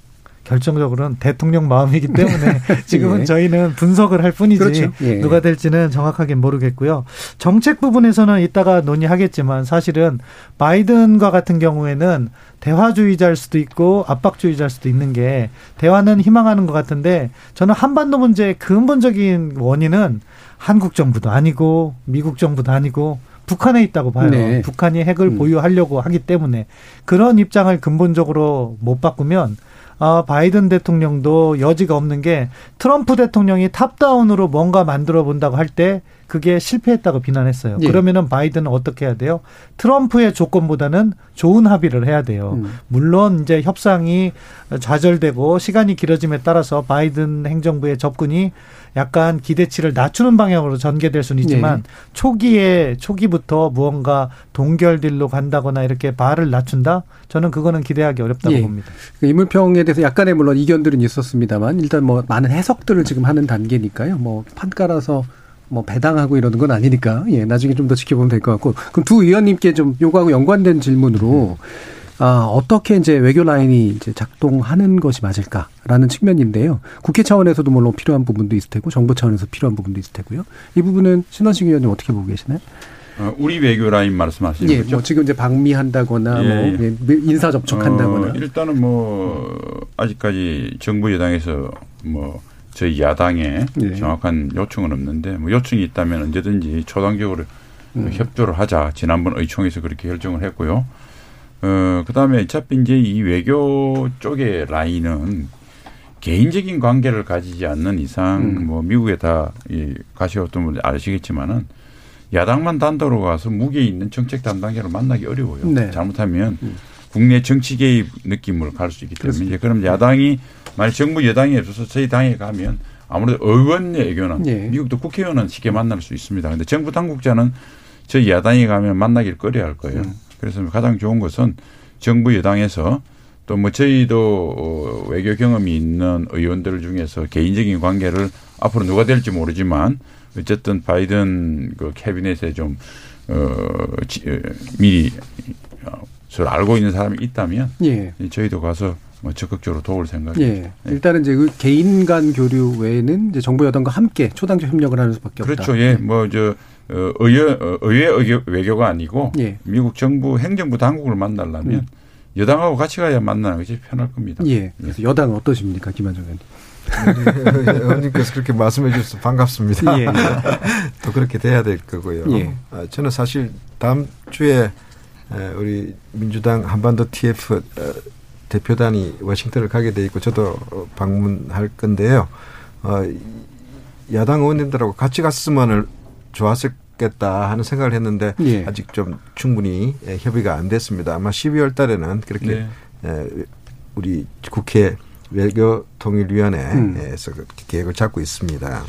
결정적으로는 대통령 마음이기 때문에 지금은 예. 저희는 분석을 할 뿐이지 그렇죠. 예. 누가 될지는 정확하게 모르겠고요. 정책 부분에서는 이따가 논의하겠지만 사실은 바이든과 같은 경우에는 대화주의자일 수도 있고 압박주의자일 수도 있는 게 대화는 희망하는 것 같은데 저는 한반도 문제의 근본적인 원인은 한국 정부도 아니고 미국 정부도 아니고 북한에 있다고 봐요. 네. 북한이 핵을 음. 보유하려고 하기 때문에 그런 입장을 근본적으로 못 바꾸면 아, 바이든 대통령도 여지가 없는 게 트럼프 대통령이 탑다운으로 뭔가 만들어 본다고 할 때 그게 실패했다고 비난했어요. 예. 그러면은 바이든은 어떻게 해야 돼요? 트럼프의 조건보다는 좋은 합의를 해야 돼요. 음. 물론 이제 협상이 좌절되고 시간이 길어짐에 따라서 바이든 행정부의 접근이 약간 기대치를 낮추는 방향으로 전개될 수는 있지만 네. 초기에 초기부터 무언가 동결딜로 간다거나 이렇게 발을 낮춘다? 저는 그거는 기대하기 어렵다고 예. 봅니다. 그 인물평에 대해서 약간의 물론 이견들은 있었습니다만 일단 뭐 많은 해석들을 지금 하는 단계니까요. 뭐 판가라서 뭐 배당하고 이러는 건 아니니까 예 나중에 좀 더 지켜보면 될 것 같고 그럼 두 의원님께 좀 요거하고 연관된 질문으로 음. 아, 어떻게 이제 외교 라인이 이제 작동하는 것이 맞을까라는 측면인데요. 국회 차원에서도 물론 필요한 부분도 있을 테고 정부 차원에서 필요한 부분도 있을 테고요. 이 부분은 신원식 의원님 어떻게 보고 계시나요? 어, 우리 외교 라인 말씀하시는 예, 거죠? 뭐 지금 이제 방미한다거나 예, 뭐 예. 예 인사 접촉한다거나 어, 일단은 뭐 아직까지 정부 여당에서 뭐 저희 야당에 예. 정확한 요청은 없는데 뭐 요청이 있다면 언제든지 초당적으로 음. 협조를 하자 지난번 의총에서 그렇게 결정을 했고요. 어, 그 다음에 어차피 이제 이 외교 쪽의 라인은 개인적인 관계를 가지지 않는 이상 음. 뭐 미국에 다 이 가셔왔던 분들 아시겠지만은 야당만 단독으로 가서 무게 있는 정책 담당자를 만나기 어려워요. 네. 잘못하면 음. 국내 정치 개입 느낌으로 갈 수 있기 때문에 이제 그럼 야당이 만약 정부 여당이 없어서 저희 당에 가면 아무래도 의원의 의견은 네. 미국도 국회의원은 쉽게 만날 수 있습니다. 근데 정부 당국자는 저희 야당에 가면 만나기를 꺼려야 할 거예요. 음. 그래서 가장 좋은 것은 정부 여당에서 또 뭐 저희도 어, 외교 경험이 있는 의원들 중에서 개인적인 관계를 앞으로 누가 될지 모르지만 어쨌든 바이든 그 캐비넷에 좀, 어, 지, 어, 미리 어, 서로 알고 있는 사람이 있다면 예. 저희도 가서 뭐 적극적으로 도울 생각이죠. 예. 네. 일단은 이제 그 개인 간 교류 외에는 이제 정부 여당과 함께 초당적 협력을 하는 수밖에 없다. 그렇죠. 예. 네. 뭐저 어, 의회 어, 의회 외교가 아니고 예. 미국 정부 행정부 당국을 만나려면 음. 여당하고 같이 가야 만나는 것이 편할 겁니다. 예. 그래서 예. 여당은 어떠십니까, 김한정 의원님? 의원님께서 그렇게 말씀해 주셔서 반갑습니다. 예. 또 그렇게 돼야 될 거고요. 예. 아, 저는 사실 다음 주에 우리 민주당 한반도 TF 어, 대표단이 워싱턴을 가게 돼 있고 저도 방문할 건데요. 어, 야당 의원님들하고 같이 갔으면 좋았겠다 하는 생각을 했는데 예. 아직 좀 충분히 협의가 안 됐습니다. 아마 12월 달에는 그렇게 네. 우리 국회 외교통일위원회에서 음. 계획을 잡고 있습니다.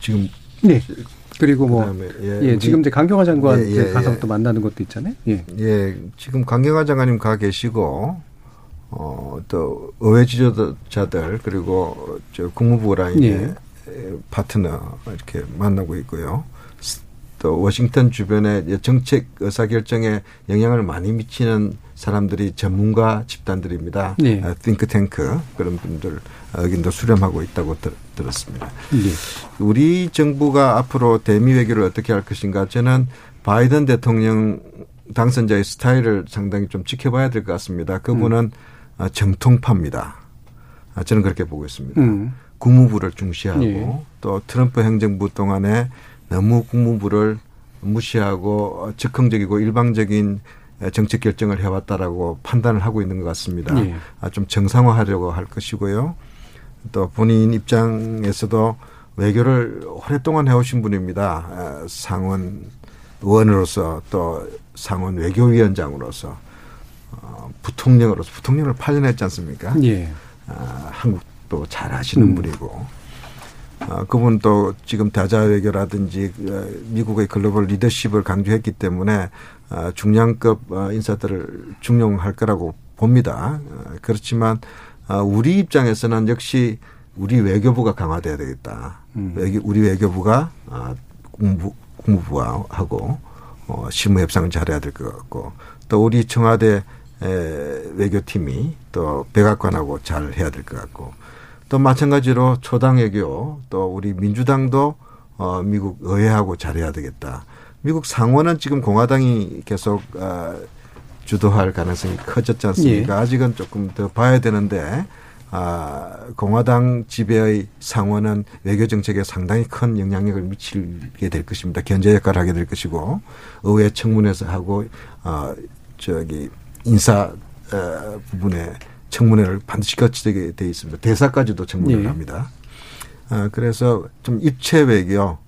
지금 네. 그리고 뭐 예, 예 지금 이제 강경화 장관 예, 예, 가서 예. 또 만나는 것도 있잖아요. 예. 예, 지금 강경화 장관님 가 계시고 어, 또 의회 지도자들 그리고 저 국무부 라인의 예. 파트너 이렇게 만나고 있고요. 또 워싱턴 주변의 정책 의사 결정에 영향을 많이 미치는 사람들이 전문가 집단들입니다. 네. 띵크탱크 그런 분들 여긴도 수렴하고 있다고 들, 었습니다 네. 우리 정부가 앞으로 대미 외교를 어떻게 할 것인가 저는 바이든 대통령 당선자의 스타일을 상당히 좀 지켜봐야 될 것 같습니다. 그분은 음. 정통파입니다. 아, 저는 그렇게 보고 있습니다. 음. 국무부를 중시하고 네. 또 트럼프 행정부 동안에 너무 국무부를 무시하고 즉흥적이고 일방적인 정책 결정을 해왔다라고 판단을 하고 있는 것 같습니다. 네. 좀 정상화하려고 할 것이고요. 또 본인 입장에서도 외교를 오랫동안 해오신 분입니다. 상원 의원으로서 또 상원 외교위원장으로서 어, 부통령으로서 부통령을 8년 했지 않습니까? 예. 아, 한국도 잘 하시는 음. 분이고 어, 그분 또 지금 다자 외교라든지 어, 미국의 글로벌 리더십을 강조했기 때문에 어, 중량급 어, 인사들을 중용할 거라고 봅니다. 어, 그렇지만 어, 우리 입장에서는 역시 우리 외교부가 강화돼야 되겠다. 음. 우리 외교부가 어, 국무부, 국무부하고 어, 실무 협상을 잘해야 될 것 같고 또 우리 청와대 에, 외교팀이 또 백악관하고 잘 해야 될 것 같고 또 마찬가지로 초당 외교 또 우리 민주당도 어, 미국 의회하고 잘해야 되겠다. 미국 상원은 지금 공화당이 계속 어, 주도할 가능성이 커졌지 않습니까? 예. 아직은 조금 더 봐야 되는데 아, 공화당 지배의 상원은 외교 정책에 상당히 큰 영향력을 미치게 될 것입니다. 견제 역할을 하게 될 것이고 의회 청문회에서 하고 어, 저기 인사 어, 부분에 청문회를 반드시 거치게 돼 있습니다. 대사까지도 청문회를 네. 합니다. 아, 그래서 좀 입체 외교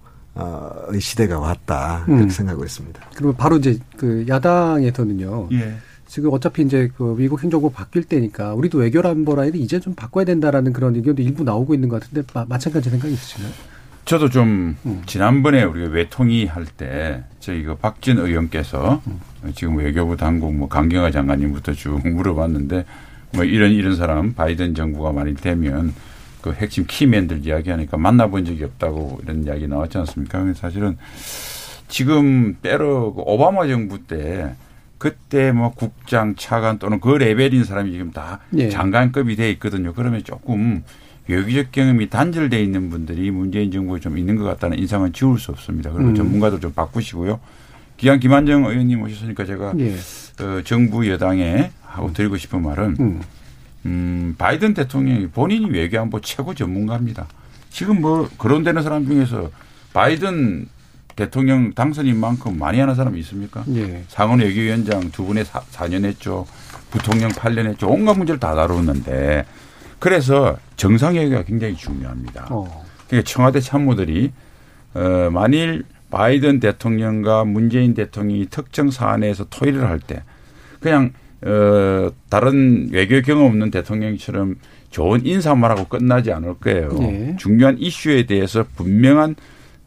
의 시대가 왔다 그렇게 음. 생각하고 있습니다. 그러면 바로 이제 그 야당에서는요. 예. 지금 어차피 이제 그 미국 행정부 바뀔 때니까 우리도 외교라는 거라도 이제 좀 바꿔야 된다라는 그런 의견도 일부 나오고 있는 것 같은데 마, 마찬가지 생각이 있으시나요? 저도 좀 음. 지난번에 우리가 외통위 할 때 저희 그 박진 의원께서 음. 지금 외교부 당국 뭐 강경화 장관님부터 쭉 물어봤는데 뭐 이런 이런 사람 바이든 정부가 많이 되면 그 핵심 key man들 이야기하니까 만나본 적이 없다고 이런 이야기 나왔지 않습니까? 사실은 지금 때로 그 오바마 정부 때 그때 뭐 국장, 차관 또는 그 레벨인 사람이 지금 다 예. 장관급이 돼 있거든요. 그러면 조금 외교적 경험이 단절돼 있는 분들이 문재인 정부에 좀 있는 것 같다는 인상은 지울 수 없습니다. 그리고 음. 전문가도 좀 바꾸시고요. 기왕 김한정 의원님 오셨으니까 제가 예. 어, 정부 여당에 하고 드리고 싶은 말은 음. 음, 바이든 대통령이 본인이 외교안보 최고 전문가입니다. 지금 뭐 거론되는 사람 중에서 바이든 대통령 당선인 만큼 많이 하는 사람이 있습니까? 예. 상원 외교위원장 두 분의 사, 4년 했죠. 부통령 8년 했죠. 온갖 문제를 다 다루는데 그래서 정상회의가 굉장히 중요합니다. 어. 그러니까 청와대 참모들이 어, 만일 바이든 대통령과 문재인 대통령이 특정 사안에서 토의를 할 때 그냥 어, 다른 외교 경험 없는 대통령처럼 좋은 인사만 하고 끝나지 않을 거예요. 네. 중요한 이슈에 대해서 분명한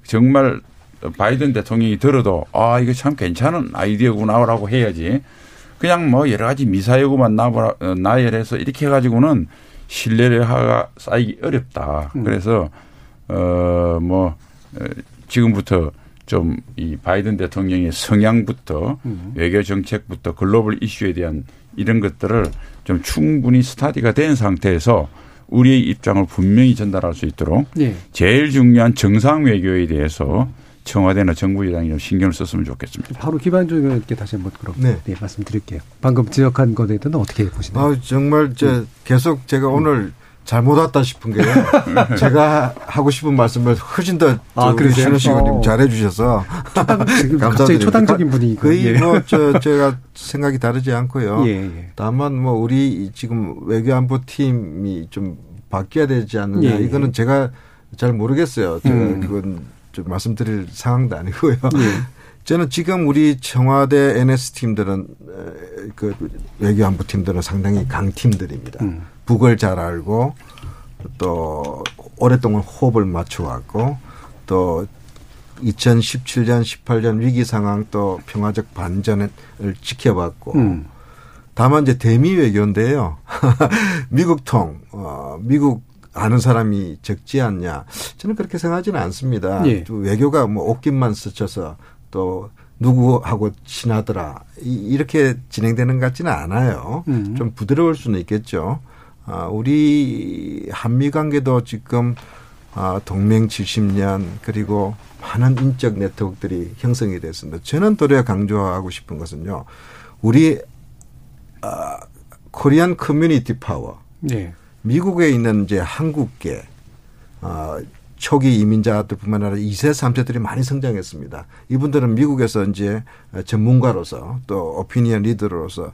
정말 바이든 대통령이 들어도 아, 이거 참 괜찮은 아이디어구나라고 해야지. 그냥 뭐 여러 가지 미사여구만 나열해서 이렇게 해가지고는 신뢰가 쌓이기 어렵다. 음. 그래서, 어, 뭐, 어, 지금부터 좀 이 바이든 대통령의 성향부터 음. 외교 정책부터 글로벌 이슈에 대한 이런 것들을 좀 충분히 스타디가 된 상태에서 우리의 입장을 분명히 전달할 수 있도록 예. 제일 중요한 정상 외교에 대해서 청와대나 정부 여당이 좀 신경을 썼으면 좋겠습니다. 바로 기반적인 의원께 다시 한번 그럼 네. 네, 말씀드릴게요. 방금 지적한 것에 대해서는 어떻게 보시나요? 아, 정말 제 네. 계속 제가 음. 오늘 잘못 왔다 싶은 게요. 제가 하고 싶은 말씀을 훨씬 더 아, 의원님 어. 잘해 주셔서 갑자기 초당적인 분위기 거의 예. 뭐저 제가 생각이 다르지 않고요. 예, 예. 다만 뭐 우리 지금 외교안보 팀이 좀 바뀌어야 되지 않느냐 예, 예. 이거는 제가 잘 모르겠어요. 제가 음. 그건 좀 말씀드릴 상황도 아니고요. 예. 저는 지금 우리 청와대 NS 팀들은 그 외교안보 팀들은 상당히 강 팀들입니다. 음. 북을 잘 알고 또 오랫동안 호흡을 맞춰왔고 또 2017년, 18년 위기 상황 또 평화적 반전을 지켜봤고 음. 다만 이제 대미 외교인데요. 미국 통, 어, 미국 아는 사람이 적지 않냐. 저는 그렇게 생각하지는 않습니다. 예. 외교가 뭐 옷깃만 스쳐서 또 누구하고 친하더라. 이 렇게 진행되는 것 같지는 않아요. 음. 좀 부드러울 수는 있겠죠. 아, 우리 한미 관계도 지금 아, 동맹 70년 그리고 많은 인적 네트워크들이 형성이 됐습니다. 저는 도리어 강조하고 싶은 것은요. 우리 아, Korean community power. 네. 미국에 있는 이제 한국계 어, 초기 이민자들뿐만 아니라 2세, 3세들이 많이 성장했습니다. 이분들은 미국에서 이제 전문가로서 또 오피니언 리더로서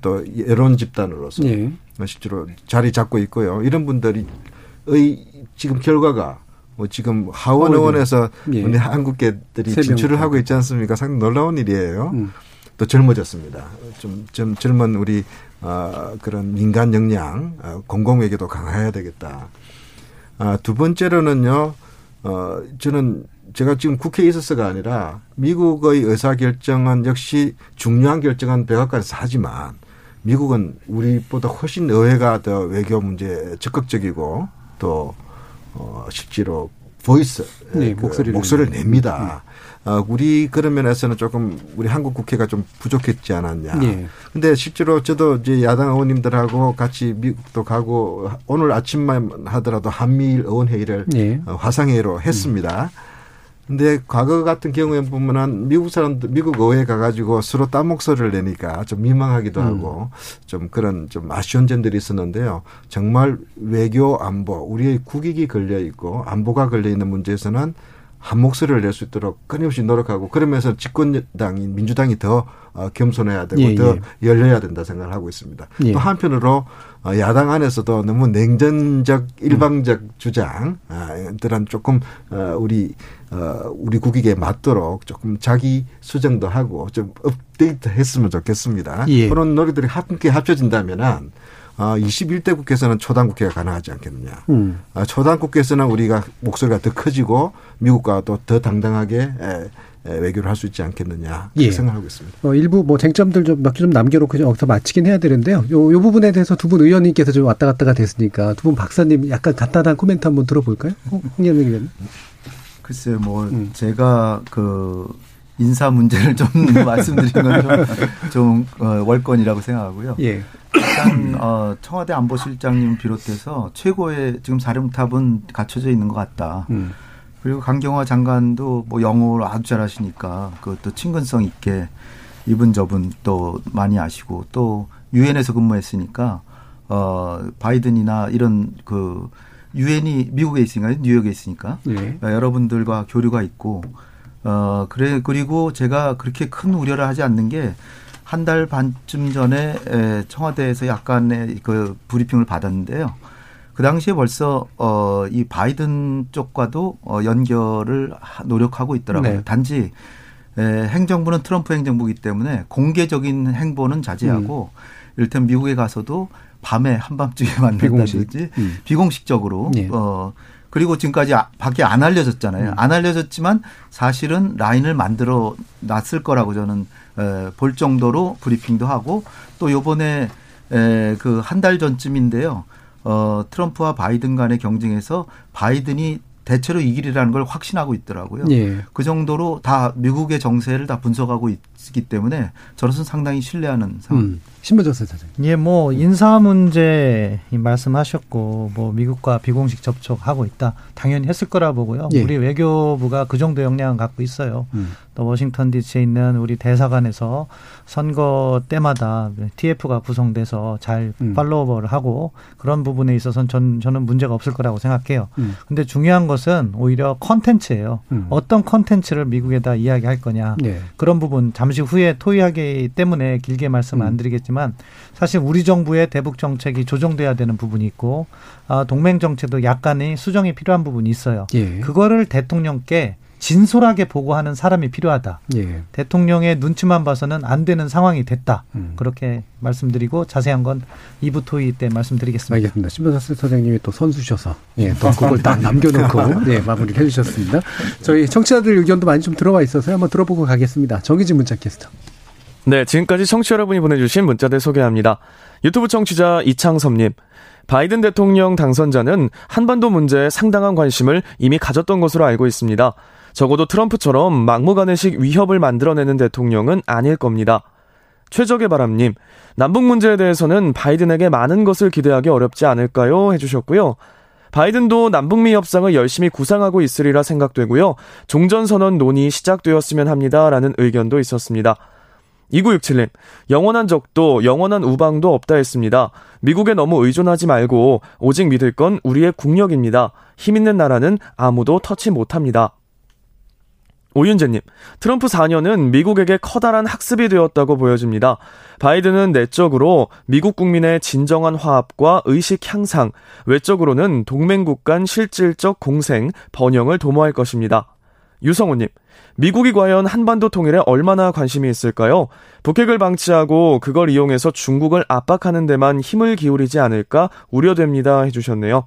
또 여론 집단으로서 네. 실제로 자리 잡고 있고요. 이런 분들이 의 지금 결과가 뭐 지금 하원 의원에서 예. 우리 한국계들이 진출을 하고 있지 않습니까? 상당히 놀라운 일이에요. 음. 또 젊어졌습니다. 좀, 좀 젊은 우리 어, 그런 민간 역량, 어, 공공외교도 강화해야 되겠다. 아, 두 번째로는요, 어, 저는 제가 지금 국회에 있어서가 아니라 미국의 의사결정은 역시 중요한 결정은 백악관에서 하지만 미국은 우리보다 훨씬 의회가 더 외교 문제에 적극적이고 또, 어, 실제로 voice, 네, 그 목소리를, 목소리를 냅니다. 음. 어, 우리 그런 면에서는 조금 우리 한국 국회가 좀 부족했지 않았냐. 네. 근데 실제로 저도 이제 야당 의원님들하고 같이 미국도 가고 오늘 아침만 하더라도 한미일 의원회의를 네. 어, 화상회의로 했습니다. 근데 과거 같은 경우에 보면은 미국 사람들 미국 의회에 가가지고 서로 딴 목소리를 내니까 좀 민망하기도 음. 하고 좀 그런 좀 아쉬운 점들이 있었는데요. 정말 외교 안보 우리의 국익이 걸려 있고 안보가 걸려 있는 문제에서는 한 목소리를 낼 수 있도록 끊임없이 노력하고 그러면서 집권당인 민주당이 더 어, 겸손해야 되고 예, 더 예. 열려야 된다 생각을 하고 있습니다. 예. 또 한편으로 어, 야당 안에서도 너무 냉전적 일방적 음. 주장들은 조금 어, 우리 우리 국익에 맞도록 조금 자기 수정도 하고 좀 업데이트했으면 좋겠습니다. 예. 그런 노력들이 함께 합쳐진다면은 아, 21대 국회에서는 초당 국회가 가능하지 않겠느냐. 음. 아, 초당 국회에서는 우리가 목소리가 더 커지고 미국과 또 더 당당하게 에, 에, 외교를 할 수 있지 않겠느냐 예. 생각하고 있습니다. 어, 일부 뭐 쟁점들 좀 몇 개 좀 남겨놓고 좀 여기서 마치긴 해야 되는데요. 요, 요 부분에 대해서 두 분 의원님께서 좀 왔다 갔다가 됐으니까 두 분 박사님 약간 간단한 코멘트 한번 들어볼까요? 홍영민 의원. 글쎄요, 뭐 음. 제가 그 인사 문제를 좀 말씀드린 건좀 좀, 어, 월권이라고 생각하고요. 예. 일단 어, 청와대 안보실장님 비롯해서 최고의 지금 사령탑은 갖춰져 있는 것 같다. 음. 그리고 강경화 장관도 뭐 영어를 아주 잘하시니까 그것도 친근성 있게 이분 저분 또 많이 아시고 또 유엔에서 근무했으니까 어 바이든이나 이런 그 유엔이 미국에 있으니까 뉴욕에 있으니까 네. 여러분들과 교류가 있고 어 그래 그리고 제가 그렇게 큰 우려를 하지 않는 게 한 달 반쯤 전에 청와대에서 약간의 그 브리핑을 받았는데요. 그 당시에 벌써 어 이 바이든 쪽과도 어 연결을 노력하고 있더라고요. 네. 단지 에, 행정부는 트럼프 행정부이기 때문에 공개적인 행보는 자제하고 음. 이를테면 미국에 가서도 밤에 한밤중에 만난다든지 비공식. 음. 비공식적으로 네. 어 그리고 지금까지 아, 밖에 안 알려졌잖아요. 음. 안 알려졌지만 사실은 라인을 만들어 놨을 거라고 저는 에, 볼 정도로 브리핑도 하고 또 요번에 그한 달 전쯤인데요. 어, 트럼프와 바이든 간의 경쟁에서 바이든이 대체로 이길이라는 걸 확신하고 있더라고요. 예. 그 정도로 다 미국의 정세를 다 분석하고 있 기 때문에 저로서는 상당히 신뢰하는 상황. 음. 신문조 사장. 예, 뭐 인사 문제 말씀하셨고 뭐 미국과 비공식 접촉하고 있다. 당연히 했을 거라 보고요. 예. 우리 외교부가 그 정도 역량을 갖고 있어요. 음. 또 워싱턴 DC에 있는 우리 대사관에서 선거 때마다 TF가 구성돼서 잘 음. 팔로우업을 하고 그런 부분에 있어서는 전 저는 문제가 없을 거라고 생각해요. 음. 근데 중요한 것은 오히려 컨텐츠예요. 음. 어떤 컨텐츠를 미국에다 이야기할 거냐. 네. 그런 부분 잠시 후에 토의하기 때문에 길게 말씀 안 음. 드리겠지만 사실 우리 정부의 대북 정책이 조정돼야 되는 부분이 있고 아, 동맹 정책도 약간의 수정이 필요한 부분이 있어요. 예. 그거를 대통령께 진솔하게 보고하는 사람이 필요하다. 예. 대통령의 눈치만 봐서는 안 되는 상황이 됐다. 음. 그렇게 말씀드리고 자세한 건 2부 토의 때 말씀드리겠습니다. 알겠습니다. 신변사 선생님이 또 선수셔서 예, 또 그걸 딱 남겨놓고 예, 마무리를 해주셨습니다. 저희 청취자들 의견도 많이 좀 들어와 있어서 한번 들어보고 가겠습니다. 정희진 문자 캐스터. 네, 지금까지 청취자 여러분이 보내주신 문자들 소개합니다. 유튜브 청취자 이창섭님. 바이든 대통령 당선자는 한반도 문제에 상당한 관심을 이미 가졌던 것으로 알고 있습니다. 적어도 트럼프처럼 막무가내식 위협을 만들어내는 대통령은 아닐 겁니다. 최적의 바람님, 남북 문제에 대해서는 바이든에게 많은 것을 기대하기 어렵지 않을까요? 해주셨고요. 바이든도 남북미 협상을 열심히 구상하고 있으리라 생각되고요. 종전선언 논의 시작되었으면 합니다. 라는 의견도 있었습니다. 2967님, 영원한 적도 영원한 우방도 없다 했습니다. 미국에 너무 의존하지 말고 오직 믿을 건 우리의 국력입니다. 힘 있는 나라는 아무도 터치 못합니다. 오윤재님, 트럼프 4년은 미국에게 커다란 학습이 되었다고 보여집니다. 바이든은 내적으로 미국 국민의 진정한 화합과 의식 향상, 외적으로는 동맹국 간 실질적 공생, 번영을 도모할 것입니다. 유성우님, 미국이 과연 한반도 통일에 얼마나 관심이 있을까요? 북핵을 방치하고 그걸 이용해서 중국을 압박하는 데만 힘을 기울이지 않을까 우려됩니다. 해주셨네요.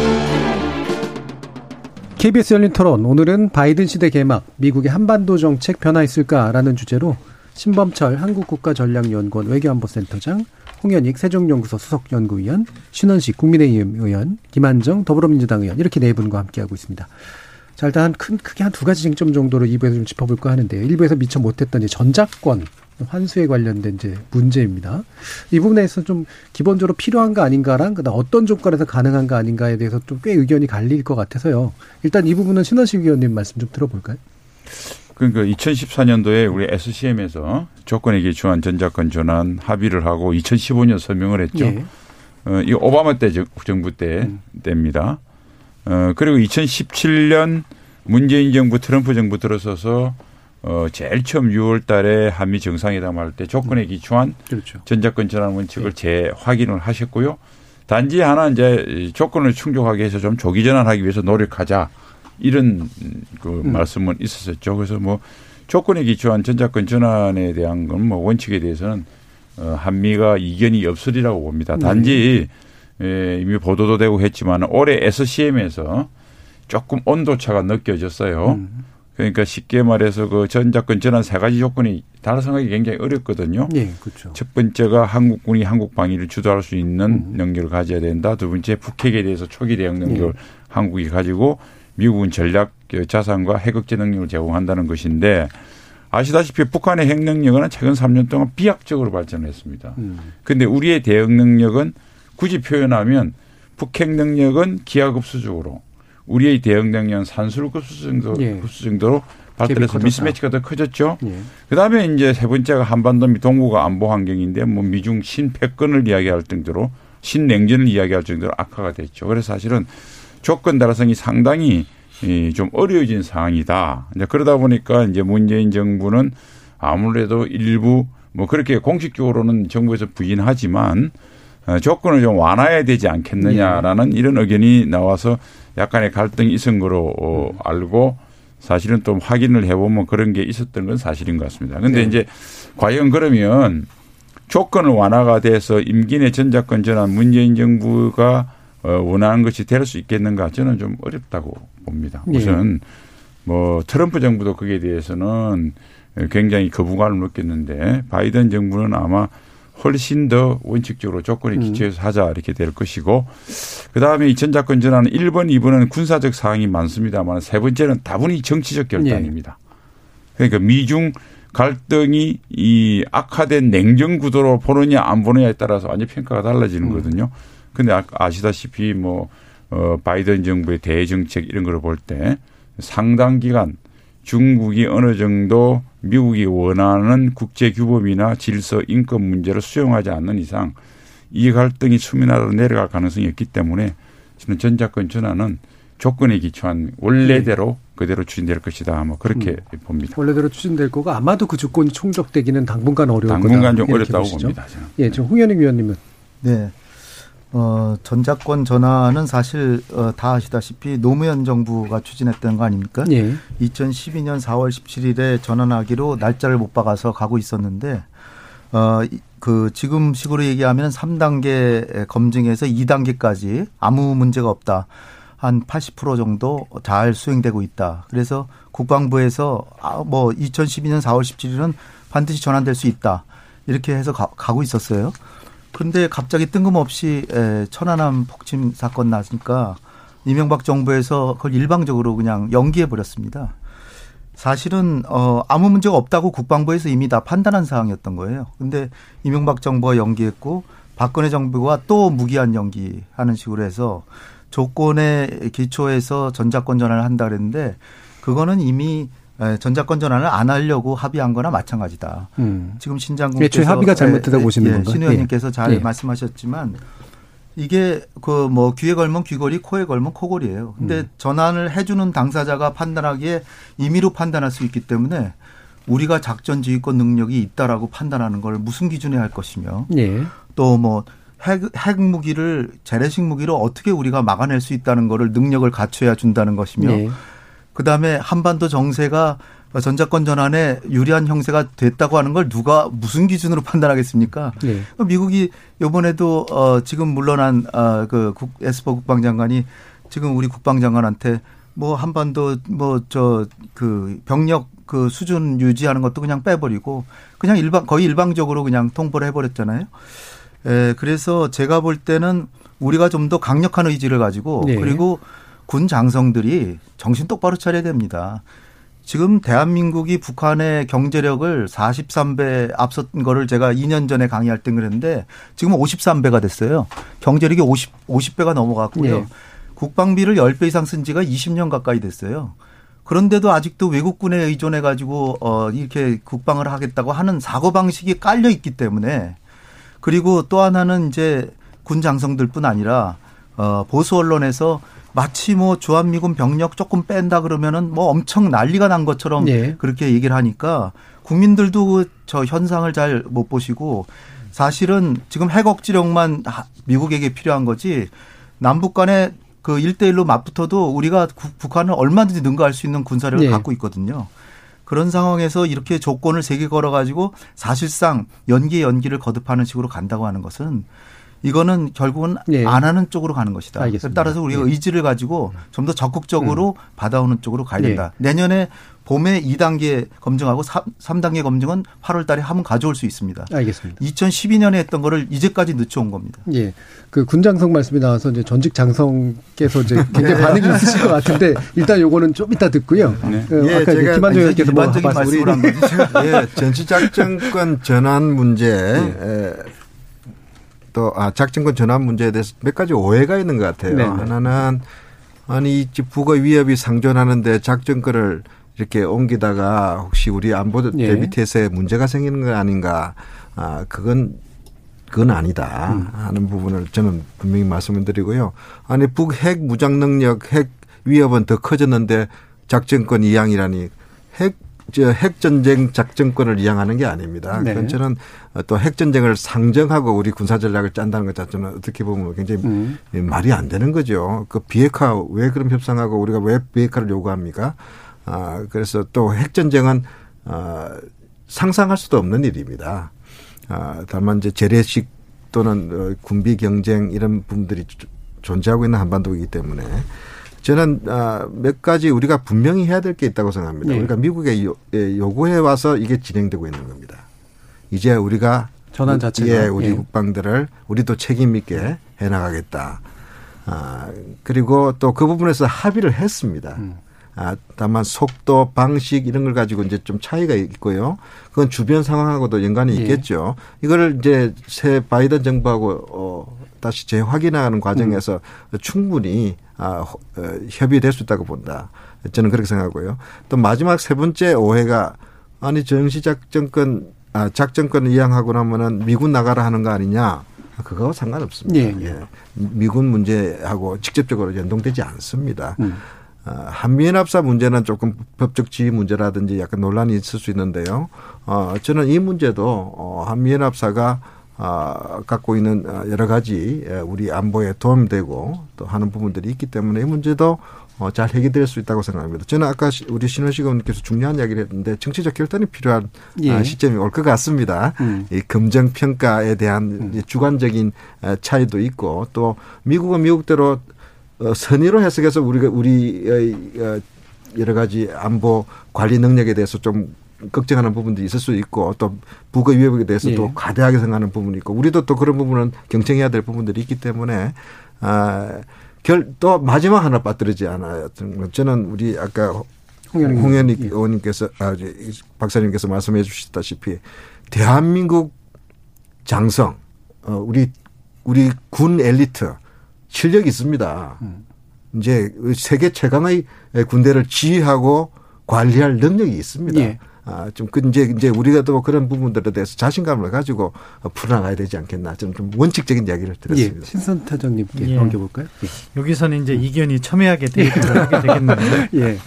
KBS 열린 토론 오늘은 바이든 시대 개막 미국의 한반도 정책 변화 있을까라는 주제로 신범철 한국국가전략연구원 외교안보센터장 홍현익 세종연구소 수석연구위원 신원식 국민의힘 의원 김한정 더불어민주당 의원 이렇게 네 분과 함께하고 있습니다. 자 일단 한큰 크게 한 두 가지 쟁점 정도로 2부에서 좀 짚어볼까 하는데요. 1부에서 미처 못했던 전작권 환수에 관련된 이제 문제입니다. 이 부분에서 좀 기본적으로 필요한 거 아닌가랑 그다음 어떤 조건에서 가능한 거 아닌가에 대해서 좀 꽤 의견이 갈릴 것 같아서요. 일단 이 부분은 신원식 위원님 말씀 좀 들어볼까요? 그러니까 2014년도에 우리 SCM에서 조건에 기초한 전자권 전환 합의를 하고 2015년 서명을 했죠. 예. 어, 이 오바마 때 정부 때 음. 때입니다. 어, 그리고 2017년 문재인 정부 트럼프 정부 들어서서 어, 제일 처음 6월 달에 한미 정상회담 할 때 조건에 기초한 그렇죠. 전자권 전환 원칙을 네. 재확인을 하셨고요. 단지 하나 이제 조건을 충족하게 해서 좀 조기 전환하기 위해서 노력하자 이런 그 음. 말씀은 있었었죠. 그래서 뭐 조건에 기초한 전자권 전환에 대한 건 뭐 원칙에 대해서는 어, 한미가 이견이 없으리라고 봅니다. 단지 네. 예, 이미 보도도 되고 했지만 올해 SCM에서 조금 온도차가 느껴졌어요. 음. 그러니까 쉽게 말해서 그 전작권 전환 세 가지 조건이 달성하기 굉장히 어렵거든요. 네, 그렇죠. 첫 번째가 한국군이 한국 방위를 주도할 수 있는 음. 능력을 가져야 된다. 두 번째 북핵에 대해서 초기 대응 능력을 네. 한국이 가지고 미국은 전략 자산과 핵억제 능력을 제공한다는 것인데 아시다시피 북한의 핵 능력은 최근 3년 동안 비약적으로 발전했습니다. 그런데 음. 우리의 대응 능력은 굳이 표현하면 북핵 능력은 기하급 수적으로 우리의 대응 능력은 산술급수 정도 예. 급수 정도로 발달해서 미스매치가 더 커졌죠. 예. 그다음에 이제 세 번째가 한반도 미 동북아 안보 환경인데 뭐 미중 신패권을 이야기할 정도로 신냉전을 이야기할 정도로 악화가 됐죠. 그래서 사실은 조건 달성이 상당히 좀 어려워진 상황이다. 이제 그러다 보니까 이제 문재인 정부는 아무래도 일부 뭐 그렇게 공식적으로는 정부에서 부인하지만 어, 조건을 좀 완화해야 되지 않겠느냐라는 예. 이런 의견이 나와서 약간의 갈등이 있은 거로 어, 알고 사실은 또 확인을 해보면 그런 게 있었던 건 사실인 것 같습니다. 근데 네. 이제 과연 그러면 조건을 완화가 돼서 임기 내 전작권 전환 문재인 정부가 어, 원하는 것이 될 수 있겠는가 저는 좀 어렵다고 봅니다. 네. 우선 뭐 트럼프 정부도 거기에 대해서는 굉장히 거부감을 느꼈는데 바이든 정부는 아마 훨씬 더 원칙적으로 조건에 음. 기초해서 하자 이렇게 될 것이고 그다음에 이 전작권 전환은 1번, 2번은 군사적 사항이 많습니다만 세 번째는 다분히 정치적 결단입니다. 그러니까 미중 갈등이 이 악화된 냉전 구도로 보느냐 안 보느냐에 따라서 완전 평가가 달라지는 음. 거거든요. 근데 아, 아시다시피 뭐 어, 바이든 정부의 대정책 이런 걸 볼 때 상당 기간 중국이 어느 정도 미국이 원하는 국제 규범이나 질서, 인권 문제를 수용하지 않는 이상 이 갈등이 수면하로 내려갈 가능성이 있기 때문에 저는 전작권 전환은 조건에 기초한 원래대로 네. 그대로 추진될 것이다. 뭐 그렇게 음. 봅니다. 원래대로 추진될 거고 아마도 그 조건이 총적되기는 당분간 어려울 거다. 당분간 좀 어렵다고 보시죠? 봅니다. 저는. 예, 저 홍현익 위원님은 네. 어, 전작권 전환은 사실 어, 다 아시다시피 노무현 정부가 추진했던 거 아닙니까? 예. 2012년 4월 17일에 전환하기로 날짜를 못 박아서 가고 있었는데 어, 그 지금 식으로 얘기하면 3단계 검증에서 2단계까지 아무 문제가 없다. 한 80% 정도 잘 수행되고 있다. 그래서 국방부에서 아, 뭐 2012년 4월 17일은 반드시 전환될 수 있다. 이렇게 해서 가, 가고 있었어요. 근데 갑자기 뜬금없이 천안함 폭침 사건 나니까 이명박 정부에서 그걸 일방적으로 그냥 연기해 버렸습니다. 사실은 어 아무 문제가 없다고 국방부에서 이미 다 판단한 사항이었던 거예요. 근데 이명박 정부가 연기했고 박근혜 정부가 또 무기한 연기하는 식으로 해서 조건에 기초해서 전자권 전환을 한다 그랬는데 그거는 이미 예, 전자권 전환을 안 하려고 합의한 거나 마찬가지다. 음. 지금 신장군께서 애초에 합의가 잘못되다 고 예, 보시는 예, 건가요? 신 의원님께서 예. 잘 예. 말씀하셨지만 이게 그 뭐 귀에 걸면 귀걸이, 코에 걸면 코걸이에요. 근데 음. 전환을 해주는 당사자가 판단하기에 임의로 판단할 수 있기 때문에 우리가 작전 지휘권 능력이 있다라고 판단하는 걸 무슨 기준에 할 것이며 예. 또뭐 핵, 핵 무기를 재래식 무기로 어떻게 우리가 막아낼 수 있다는 거를 능력을 갖춰야 준다는 것이며 예. 그다음에 한반도 정세가 전자권 전환에 유리한 형세가 됐다고 하는 걸 누가 무슨 기준으로 판단하겠습니까? 네. 미국이 요번에도 어 지금 물러난 어그 에스퍼 국방장관이 지금 우리 국방장관한테 뭐 한반도 뭐 저 그 병력 그 수준 유지하는 것도 그냥 빼버리고 그냥 일방 거의 일방적으로 그냥 통보를 해버렸잖아요. 에 그래서 제가 볼 때는 우리가 좀 더 강력한 의지를 가지고 네. 그리고 군 장성들이 정신 똑바로 차려야 됩니다. 지금 대한민국이 북한의 경제력을 43배 앞선 거를 제가 2년 전에 강의할 때 그랬는데 지금 53배가 됐어요. 경제력이 50, 50배가 넘어갔고요. 네. 국방비를 10배 이상 쓴 지가 20년 가까이 됐어요. 그런데도 아직도 외국군에 의존해 가지고 어 이렇게 국방을 하겠다고 하는 사고 방식이 깔려 있기 때문에 그리고 또 하나는 이제 군 장성들뿐 아니라 어 보수 언론에서 마치 뭐 주한미군 병력 조금 뺀다 그러면은 뭐 엄청 난리가 난 것처럼 네. 그렇게 얘기를 하니까 국민들도 그저 현상을 잘 못 보시고 사실은 지금 핵 억지력만 미국에게 필요한 거지 남북 간에 그 1대1로 맞붙어도 우리가 북한을 얼마든지 능가할 수 있는 군사력을 네. 갖고 있거든요. 그런 상황에서 이렇게 조건을 세개 걸어 가지고 사실상 연기 연기를 거듭하는 식으로 간다고 하는 것은 이거는 결국은 네. 안 하는 쪽으로 가는 것이다. 알겠습니다. 따라서 우리가 네. 의지를 가지고 좀 더 적극적으로 음. 받아오는 쪽으로 가야 된다. 네. 내년에 봄에 2단계 검증하고 3, 단계 검증은 8월 달에 한번 가져올 수 있습니다. 알겠습니다. 2012년에 했던 거를 이제까지 늦춰온 겁니다. 예. 그 군장성 말씀이 나와서 이제 전직 장성께서 이제 굉장히 네. 반응이 있으실 것 같은데 일단 요거는 좀 이따 듣고요. 네. 그 예, 아까 제가 김한종 의원께서 뭐 말씀을 한 거죠. 예, 전시작전권 전환 문제 네. 또 아, 작전권 전환 문제에 대해서 몇 가지 오해가 있는 것 같아요. 네 하나는 아니 북어 위협이 상존하는데 작전권을 이렇게 옮기다가 혹시 우리 안보 예. 대비 태세에 문제가 생기는 거 아닌가? 아 그건 그건 아니다 음. 하는 부분을 저는 분명히 말씀을 드리고요. 아니 북핵 무장 능력, 핵 위협은 더 커졌는데 작전권 이양이라니 핵 핵전쟁 작전권을 이양하는 게 아닙니다. 네. 그건 저는 또 핵전쟁을 상정하고 우리 군사 전략을 짠다는 것 자체는 어떻게 보면 굉장히 음. 말이 안 되는 거죠. 그 비핵화 왜 그럼 협상하고 우리가 왜 비핵화를 요구합니까? 아, 그래서 또 핵전쟁은 아, 상상할 수도 없는 일입니다. 아, 다만 이제 재래식 또는 어, 군비 경쟁 이런 부분들이 존재하고 있는 한반도이기 때문에 저는 아, 몇 가지 우리가 분명히 해야 될 게 있다고 생각합니다. 네. 우리가 미국에 예, 요구해 와서 이게 진행되고 있는 겁니다. 이제 우리가 전환 자체가 예, 우리 예. 국방들을 우리도 책임 있게 해 나가겠다. 아, 그리고 또 그 부분에서 합의를 했습니다. 음. 아, 다만 속도, 방식 이런 걸 가지고 이제 좀 차이가 있고요. 그건 주변 상황하고도 연관이 예. 있겠죠. 이거를 이제 새 바이든 정부하고 어, 다시 재확인하는 과정에서 음. 충분히 아, 어, 협의될 수 있다고 본다. 저는 그렇게 생각하고요. 또 마지막 세 번째 오해가 아니 정시 작전권 아, 작전권을 이양하고 나면은 미군 나가라 하는 거 아니냐. 그거 상관없습니다. 예, 예. 미군 문제하고 직접적으로 연동되지 않습니다. 음. 어, 한미연합사 문제는 조금 법적 지위 문제라든지 약간 논란이 있을 수 있는데요. 어, 저는 이 문제도 어, 한미연합사가 어, 갖고 있는 어, 여러 가지 우리 안보에 도움되고 또 하는 부분들이 있기 때문에 이 문제도 어, 잘 해결될 수 있다고 생각합니다. 저는 아까 우리 신원식 의원님께서 중요한 이야기를 했는데 정치적 결단이 필요한 예. 아, 시점이 올 것 같습니다. 음. 이 검정 평가에 대한 음. 주관적인 차이도 있고 또 미국은 미국대로 어, 선의로 해석해서 우리가 우리의 어, 여러 가지 안보 관리 능력에 대해서 좀 걱정하는 부분도 있을 수 있고 또 부거 위협에 대해서 예. 또 과대하게 생각하는 부분이 있고 우리도 또 그런 부분은 경청해야 될 부분들이 있기 때문에 아, 결, 또 마지막 하나 빠뜨리지 않아요. 저는 우리 아까 홍현희 예. 의원님께서 아, 박사님께서 말씀해 주셨다시피 대한민국 장성 어, 우리 우리 군 엘리트 실력이 있습니다. 음. 이제 세계 최강의 군대를 지휘하고 관리할 능력이 있습니다. 예. 아, 좀, 그, 이제, 이제 우리가 또 그런 부분들에 대해서 자신감을 가지고 풀어나가야 되지 않겠나. 저는 좀 원칙적인 이야기를 들었습니다. 예. 신선 타장님께 예. 넘겨볼까요? 예. 여기서는 이제 이견이 첨예하게 대립을 하게 되겠네요. 예.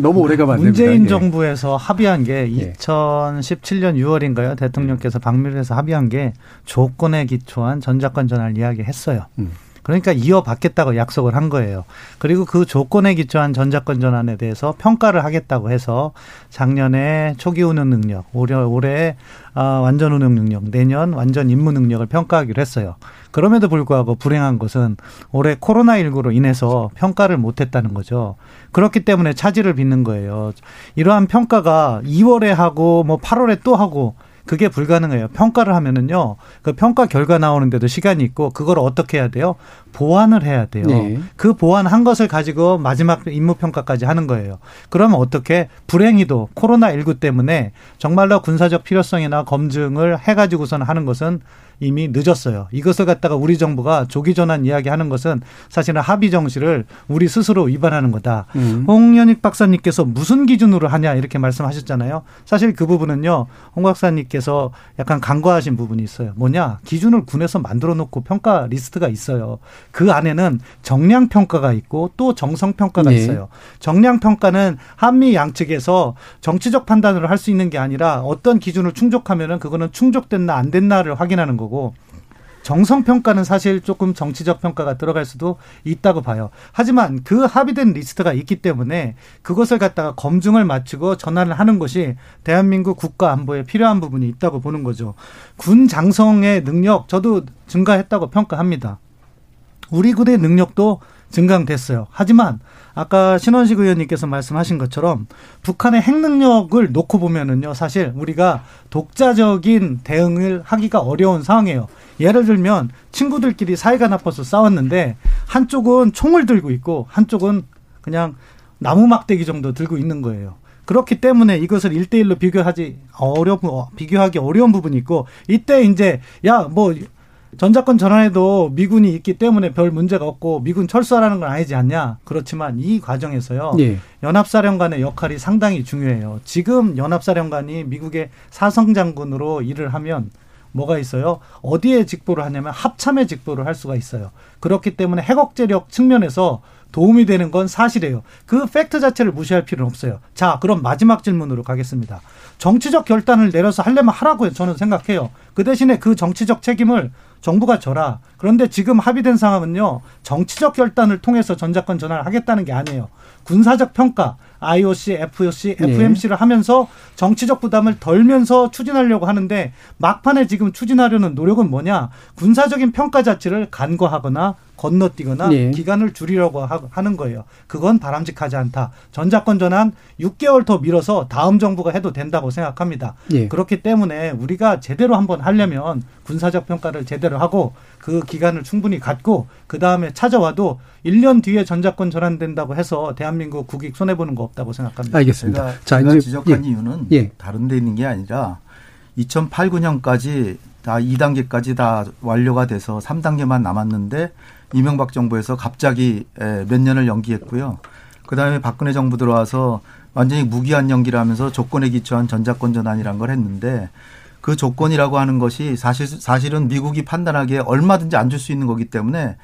너무 오래가 만듭니다. 문재인 예. 정부에서 합의한 게 2017년 예. 6월인가요? 대통령께서 방미를 해서 합의한 게 조건에 기초한 전작권 전환을 이야기 했어요. 음. 그러니까 이어받겠다고 약속을 한 거예요. 그리고 그 조건에 기초한 전자권 전환에 대해서 평가를 하겠다고 해서 작년에 초기 운영 능력, 올해, 올해 아, 완전 운영 능력, 내년 완전 임무 능력을 평가하기로 했어요. 그럼에도 불구하고 불행한 것은 올해 코로나19로 인해서 평가를 못했다는 거죠. 그렇기 때문에 차질을 빚는 거예요. 이러한 평가가 2월에 하고 뭐 8월에 또 하고 그게 불가능해요. 평가를 하면은요, 그 평가 결과 나오는데도 시간이 있고, 그걸 어떻게 해야 돼요? 보완을 해야 돼요. 네. 그 보완한 것을 가지고 마지막 임무 평가까지 하는 거예요. 그러면 어떻게 불행히도 코로나 19 때문에 정말로 군사적 필요성이나 검증을 해 가지고서는 하는 것은 이미 늦었어요. 이것을 갖다가 우리 정부가 조기 전환 이야기하는 것은 사실은 합의 정시를 우리 스스로 위반하는 거다. 음. 홍연익 박사님께서 무슨 기준으로 하냐 이렇게 말씀하셨잖아요. 사실 그 부분은요. 홍 박사님께서 약간 간과하신 부분이 있어요. 뭐냐? 기준을 군에서 만들어 놓고 평가 리스트가 있어요. 그 안에는 정량 평가가 있고 또 정성 평가가 네. 있어요. 정량 평가는 한미 양측에서 정치적 판단을 할 수 있는 게 아니라 어떤 기준을 충족하면은 그거는 충족됐나 안 됐나를 확인하는 거고 거고 정성 평가는 사실 조금 정치적 평가가 들어갈 수도 있다고 봐요. 하지만 그 합의된 리스트가 있기 때문에 그것을 갖다가 검증을 마치고 전환을 하는 것이 대한민국 국가 안보에 필요한 부분이 있다고 보는 거죠. 군 장성의 능력 저도 증가했다고 평가합니다. 우리 군의 능력도 증강됐어요. 하지만 아까 신원식 의원님께서 말씀하신 것처럼 북한의 핵 능력을 놓고 보면은요, 사실 우리가 독자적인 대응을 하기가 어려운 상황이에요. 예를 들면 친구들끼리 사이가 나빠서 싸웠는데 한쪽은 총을 들고 있고 한쪽은 그냥 나무 막대기 정도 들고 있는 거예요. 그렇기 때문에 이것을 일대일로 비교하지 어려 비교하기 어려운 부분이 있고 이때 이제 야 뭐 전자권 전환에도 미군이 있기 때문에 별 문제가 없고 미군 철수하라는 건 아니지 않냐. 그렇지만 이 과정에서요. 예. 연합사령관의 역할이 상당히 중요해요. 지금 연합사령관이 미국의 사성장군으로 일을 하면 뭐가 있어요? 어디에 직보를 하냐면 합참에 직보를 할 수가 있어요. 그렇기 때문에 핵억제력 측면에서 도움이 되는 건 사실이에요. 그 팩트 자체를 무시할 필요는 없어요. 자, 그럼 마지막 질문으로 가겠습니다. 정치적 결단을 내려서 하려면 하라고요. 저는 생각해요. 그 대신에 그 정치적 책임을 정부가 져라. 그런데 지금 합의된 상황은요. 정치적 결단을 통해서 전자권 전환을 하겠다는 게 아니에요. 군사적 평가, IOC, FOC, FMC를 네. 하면서 정치적 부담을 덜면서 추진하려고 하는데 막판에 지금 추진하려는 노력은 뭐냐? 군사적인 평가 자체를 간과하거나 건너뛰거나 네. 기간을 줄이려고 하는 거예요. 그건 바람직하지 않다. 전자권 전환 6개월 더 미뤄서 다음 정부가 해도 된다고 생각합니다. 네. 그렇기 때문에 우리가 제대로 한번 하려면 군사적 평가를 제대로 하고 그 기간을 충분히 갖고 그 다음에 찾아와도 1년 뒤에 전자권 전환된다고 해서 대한민국 국익 손해 보는 거 없다고 생각합니다. 알겠습니다. 제가, 자, 제가 지적한 예. 이유는 예. 다른 데 있는 게 아니라 2008, 9년까지 다 2단계까지 다 완료가 돼서 3단계만 남았는데 이명박 정부에서 갑자기 몇 년을 연기했고요. 그다음에 박근혜 정부 들어와서 완전히 무기한 연기를 하면서 조건에 기초한 전자권 전환이란 걸 했는데 그 조건이라고 하는 것이 사실 사실은 미국이 판단하기에 얼마든지 안 줄 수 있는 거기 때문에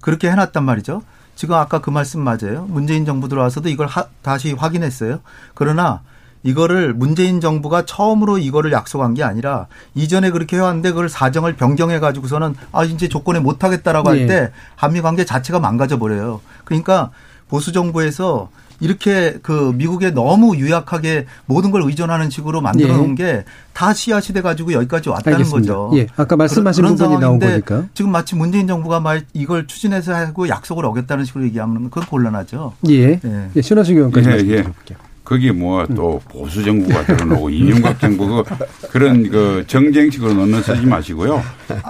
그렇게 해놨단 말이죠. 지금 아까 그 말씀 맞아요. 문재인 정부 들어와서도 이걸 하, 다시 확인했어요. 그러나 이거를 문재인 정부가 처음으로 이거를 약속한 게 아니라 이전에 그렇게 해왔는데 그걸 사정을 변경해 가지고서는 아 이제 조건에 못 하겠다라고 할때 네. 한미 관계 자체가 망가져 버려요. 그러니까 보수 정부에서 이렇게 그 미국에 너무 유약하게 모든 걸 의존하는 식으로 만들어 놓은 예. 게다 시야 시대 가지고 여기까지 왔다는 알겠습니다. 거죠. 예. 아까 말씀하신 그런, 부분이 나온 거니까. 지금 마치 문재인 정부가 말 이걸 추진해서 하고 약속을 어겼다는 식으로 얘기하면 그건 곤란하죠. 예. 예. 예. 신하승 의원까지 예, 예. 말씀드릴게요. 거기 뭐또 음. 보수 정부가 들어오고 이명박 정부 그 그런 그 정쟁식으로 넣는 쓰지 마시고요.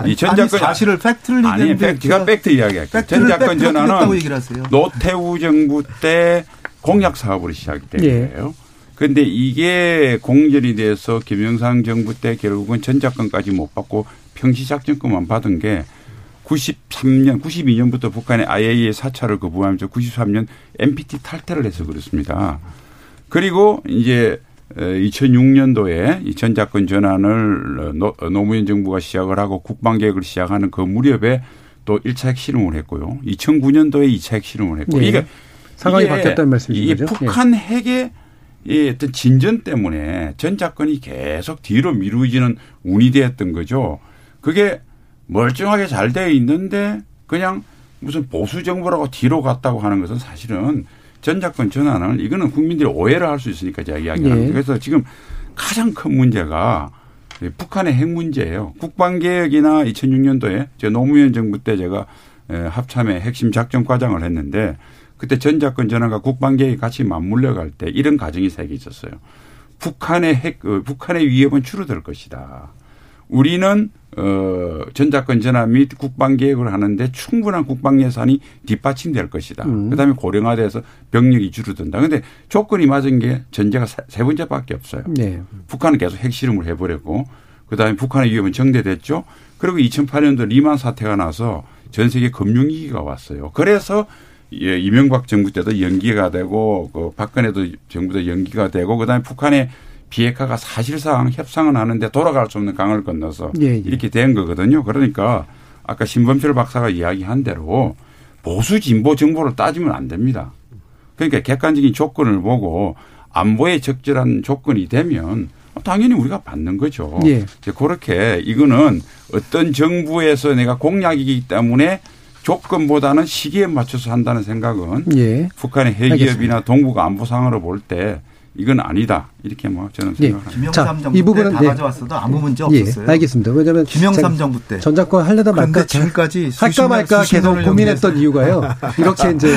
이 전작권 사실을 팩트를 아니 팩트가 팩트 이야기할게요. 전작권 전환은 노태우 정부 때 공약 사업으로 시작된 예. 거예요. 그런데 이게 공전이 돼서 김영삼 정부 때 결국은 전작권까지 못 받고 평시작전권만 받은 게 93년, 92년부터 북한의 IAEA 사찰을 거부하면서 93년 NPT 탈퇴를 해서 그렇습니다. 그리고 이제 2006년도에 이 전작권 전환을 노무현 정부가 시작을 하고 국방계획을 시작하는 그 무렵에 또 1차 핵실험을 했고요. 2009년도에 2차 핵실험을 했고. 네. 이게 상황이 바뀌었다는 말씀이신 거죠? 이 북한 예. 핵의 이 어떤 진전 때문에 전작권이 계속 뒤로 미루어지는 운이 되었던 거죠. 그게 멀쩡하게 잘 되어 있는데 그냥 무슨 보수 정부라고 뒤로 갔다고 하는 것은 사실은 전작권 전환을 이거는 국민들이 오해를 할 수 있으니까 제가 이야기하는 예. 그래서 지금 가장 큰 문제가 북한의 핵 문제예요. 국방개혁이나 2006년도에 제 노무현 정부 때 제가 합참의 핵심 작전 과장을 했는데 그때 전작권 전환과 국방계획이 같이 맞물려 갈 때 이런 가정이 세 개 있었어요. 북한의 핵, 어, 북한의 위협은 줄어들 것이다. 우리는 어 전작권 전환 및 국방 계획을 하는데 충분한 국방 예산이 뒷받침될 것이다. 음. 그다음에 고령화돼서 병력이 줄어든다. 근데 조건이 맞은 게 전제가 세 번째밖에 없어요. 네. 북한은 계속 핵실험을 해버렸고 그다음에 북한의 위협은 정대됐죠. 그리고 2008년도 리만 사태가 나서 전 세계 금융위기가 왔어요. 그래서 예, 이명박 정부 때도 연기가 되고 그 박근혜도 정부도 연기가 되고 그다음에 북한의 비핵화가 사실상 협상은 하는데 돌아갈 수 없는 강을 건너서 예, 예. 이렇게 된 거거든요. 그러니까 아까 신범철 박사가 이야기한 대로 보수 진보 정보를 따지면 안 됩니다. 그러니까 객관적인 조건을 보고 안보에 적절한 조건이 되면 당연히 우리가 받는 거죠. 예. 그렇게 이거는 어떤 정부에서 내가 공약이기 때문에 조건보다는 시기에 맞춰서 한다는 생각은 예. 북한의 핵기업이나 동북 안보 상으로 볼 때 이건 아니다 이렇게 뭐 저는 예. 생각합니다. 김영삼 자, 정부 이 부분은 때다 가져왔어도 아무 문제 예, 없었어요. 예, 알겠습니다. 왜냐하면 김영삼 정부 때 전작권 할려다 말까 지금까지 할까 말까 계속 고민했던 이유가요. 이렇게 이제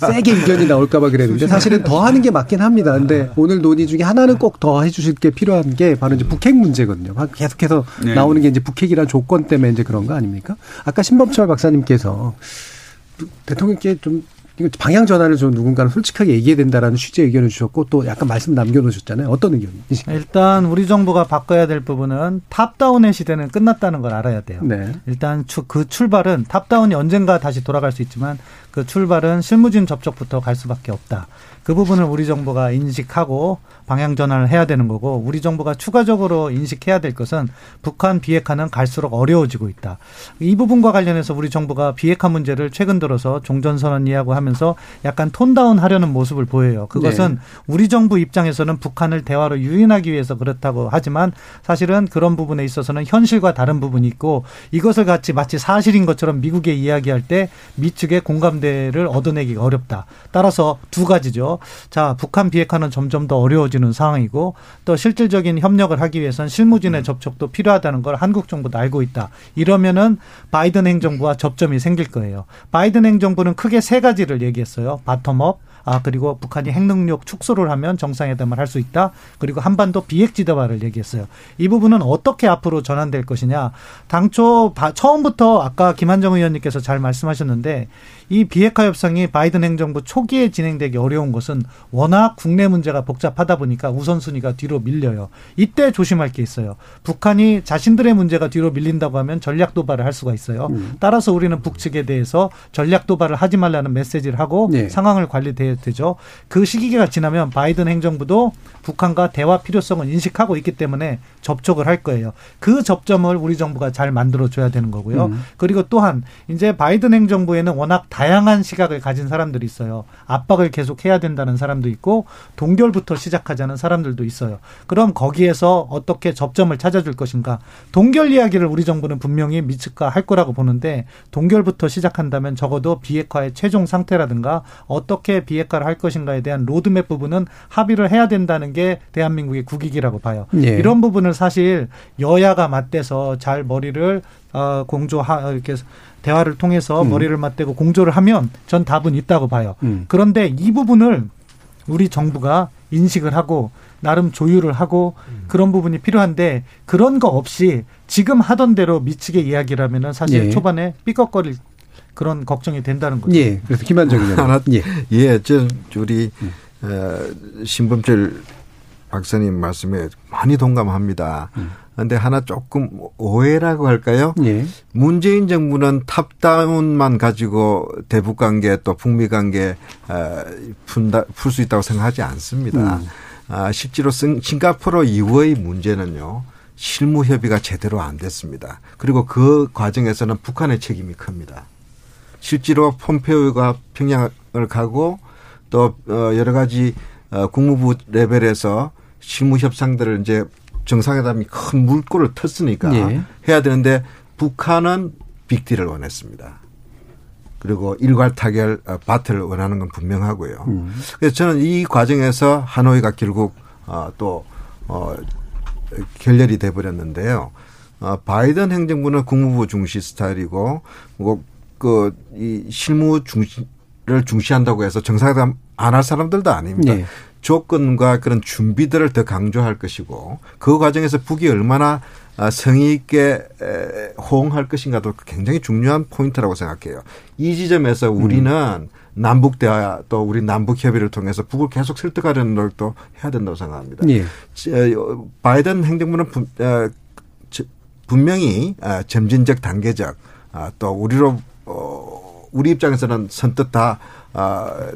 세게 의견이 나올까봐 그랬는데 사실은 더 하는 게 맞긴 합니다. 근데 오늘 논의 중에 하나는 꼭 더 해주실 게 필요한 게 바로 이제 북핵 문제거든요. 계속해서 네. 나오는 게 이제 북핵이란 조건 때문에 이제 그런 거 아닙니까? 아까 신범철 박사님께서 대통령께 좀 이거 방향 전환을 좀 누군가는 솔직하게 얘기해야 된다라는 취지의 의견을 주셨고 또 약간 말씀 남겨놓으셨잖아요. 어떤 의견이신가요? 일단 우리 정부가 바꿔야 될 부분은 top-down의 시대는 끝났다는 걸 알아야 돼요. 네. 일단 그 출발은 top-down이 언젠가 다시 돌아갈 수 있지만 그 출발은 실무진 접촉부터 갈 수밖에 없다. 그 부분을 우리 정부가 인식하고 방향 전환을 해야 되는 거고 우리 정부가 추가적으로 인식해야 될 것은 북한 비핵화는 갈수록 어려워지고 있다. 이 부분과 관련해서 우리 정부가 비핵화 문제를 최근 들어서 종전선언 이야기하고 하면서 약간 톤다운 하려는 모습을 보여요. 그것은 네. 우리 정부 입장에서는 북한을 대화로 유인하기 위해서 그렇다고 하지만 사실은 그런 부분에 있어서는 현실과 다른 부분이 있고 이것을 같이 마치 사실인 것처럼 미국에 이야기할 때 미측의 공감대를 얻어내기가 어렵다. 따라서 두 가지죠. 자, 북한 비핵화는 점점 더 어려워지는 상황이고 또 실질적인 협력을 하기 위해선 실무진의 음. 접촉도 필요하다는 걸 한국 정부도 알고 있다. 이러면은 바이든 행정부와 접점이 생길 거예요. 바이든 행정부는 크게 세 가지를 얘기했어요. bottom-up, 아 그리고 북한이 핵능력 축소를 하면 정상회담을 할 수 있다. 그리고 한반도 비핵지대화를 얘기했어요. 이 부분은 어떻게 앞으로 전환될 것이냐. 당초 처음부터 아까 김한정 의원님께서 잘 말씀하셨는데 이 비핵화 협상이 바이든 행정부 초기에 진행되기 어려운 것은 워낙 국내 문제가 복잡하다 보니까 우선순위가 뒤로 밀려요. 이때 조심할 게 있어요. 북한이 자신들의 문제가 뒤로 밀린다고 하면 전략 도발을 할 수가 있어요. 음. 따라서 우리는 북측에 대해서 전략 도발을 하지 말라는 메시지를 하고 네. 상황을 관리돼야 되죠. 그 시기가 지나면 바이든 행정부도 북한과 대화 필요성을 인식하고 있기 때문에 접촉을 할 거예요. 그 접점을 우리 정부가 잘 만들어 줘야 되는 거고요. 음. 그리고 또한 이제 바이든 행정부에는 워낙 다양한 시각을 가진 사람들이 있어요. 압박을 계속 해야 된다는 사람도 있고 동결부터 시작하자는 사람들도 있어요. 그럼 거기에서 어떻게 접점을 찾아줄 것인가? 동결 이야기를 우리 정부는 분명히 미측과 할 거라고 보는데 동결부터 시작한다면 적어도 비핵화의 최종 상태라든가 어떻게 비핵화를 할 것인가에 대한 로드맵 부분은 합의를 해야 된다는 게 대한민국의 국익이라고 봐요. 예. 이런 부분을 사실 여야가 맞대서 잘 머리를 어, 공조하 이렇게 대화를 통해서 음. 머리를 맞대고 공조를 하면 전 답은 있다고 봐요. 음. 그런데 이 부분을 우리 정부가 인식을 하고 나름 조율을 하고 음. 그런 부분이 필요한데 그런 거 없이 지금 하던 대로 미치게 이야기라면은 사실 예. 초반에 삐걱거릴 그런 걱정이 된다는 거죠. 예. 그래서 김한정 의원 하나 예. 예, 저 우리 음. 어, 신범철 박사님 말씀에 많이 동감합니다. 음. 근데 하나 조금 오해라고 할까요? 예. 문재인 정부는 탑다운만 가지고 대북 관계 또 북미 관계 푼다 풀 수 있다고 생각하지 않습니다. 음. 아, 실제로 싱가포르 이후의 문제는요. 실무 협의가 제대로 안 됐습니다. 그리고 그 과정에서는 북한의 책임이 큽니다. 실제로 폼페오가 평양을 가고 또 어, 여러 가지 어, 국무부 레벨에서 실무 협상들을 이제 정상회담이 큰 물꼬를 텄으니까 예. 해야 되는데 북한은 빅딜을 원했습니다. 그리고 일괄 타결 어, 바트를 원하는 건 분명하고요. 음. 그래서 저는 이 과정에서 하노이가 결국 어, 또 어, 결렬이 돼 버렸는데요. 어, 바이든 행정부는 국무부 중시 스타일이고 뭐그이 실무 중시를 중시한다고 해서 정상회담 안 할 사람들도 아닙니다. 네. 조건과 그런 준비들을 더 강조할 것이고 그 과정에서 북이 얼마나 아, 성의 있게 호응할 것인가도 굉장히 중요한 포인트라고 생각해요. 이 지점에서 우리는 음. 남북 대화 또 우리 남북 협의를 통해서 북을 계속 설득하려는 노력도 해야 된다고 생각합니다. 예. 바이든 행정부는 어, 분명히 아, 점진적 단계적 아, 또 우리로 어, 우리 입장에서는 선뜻 다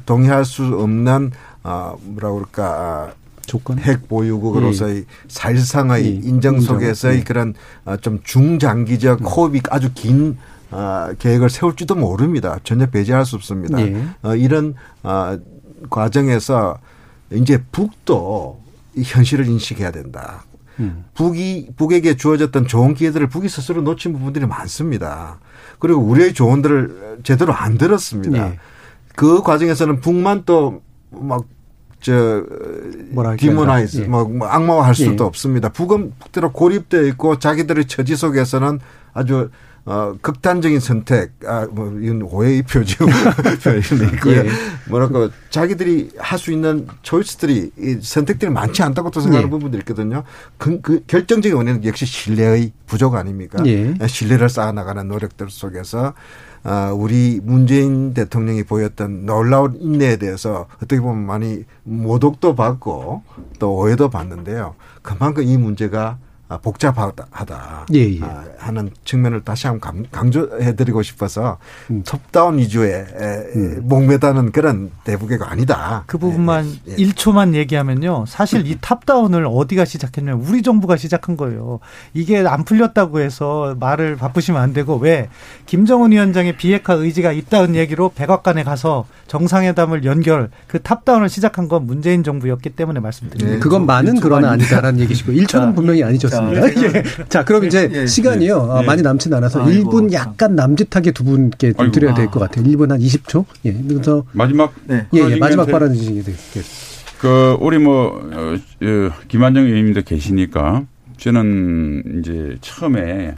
동의할 수 없는 아, 뭐라 그럴까. 아, 조건? 핵 보유국으로서의 예. 사실상의 예. 인정 속에서의 예. 그런 아, 좀 중장기적 음. 호흡이 아주 긴 아, 계획을 세울지도 모릅니다. 전혀 배제할 수 없습니다. 예. 어, 이런 아, 과정에서 이제 북도 이 현실을 인식해야 된다. 음. 북이 북에게 주어졌던 좋은 기회들을 북이 스스로 놓친 부분들이 많습니다. 그리고 우리의 조언들을 제대로 안 들었습니다. 예. 그 과정에서는 북만 또 막 저 demonize 예. 뭐, 뭐 악마화할 수도 예. 없습니다. 북은 북대로 고립되어 있고 자기들의 처지 속에서는 아주 어 극단적인 선택 아 뭐 이건 오해의 표죠 있고요. 예. 뭐랄까 자기들이 할 수 있는 choice들이 선택들이 많지 않다고 또 생각하는 예. 부분들이 있거든요. 그, 그 결정적인 원인은 역시 신뢰의 부족 아닙니까? 예. 신뢰를 쌓아나가는 노력들 속에서 아, 우리 문재인 대통령이 보였던 놀라운 인내에 대해서 어떻게 보면 많이 모독도 받고 또 오해도 받는데요. 그만큼 이 문제가 복잡하다. 예, 예. 아, 하는 측면을 다시 한번 강조해드리고 싶어서 음. top-down 위주의 음. 목매다는 그런 대북외교가 아니다. 그 부분만 예. 1초만 얘기하면요. 사실 이 top-down을 어디가 시작했냐면 우리 정부가 시작한 거예요. 이게 안 풀렸다고 해서 말을 바꾸시면 안 되고 왜 김정은 위원장의 비핵화 의지가 있다는 얘기로 백악관에 가서 정상회담을 연결 그 top-down을 시작한 건 문재인 정부였기 때문에 말씀드립니다. 네, 그건 많은 그러나 아니다라는 얘기시고 1초는 분명히 아니 셨습니다. 자, 예. 자, 그럼 이제 예, 시간이요. 예. 많이 남진 않아서 아이고, 1분 약간 남짓하게 두 분께 좀 드려야 될 것 같아요. 1분 한 20초. 예. 그래서 마지막 네. 예, 예. 마지막 발언 주시게 되겠습니다. 그 우리 뭐 어, 어, 김한정 의원님도 계시니까 저는 이제 처음에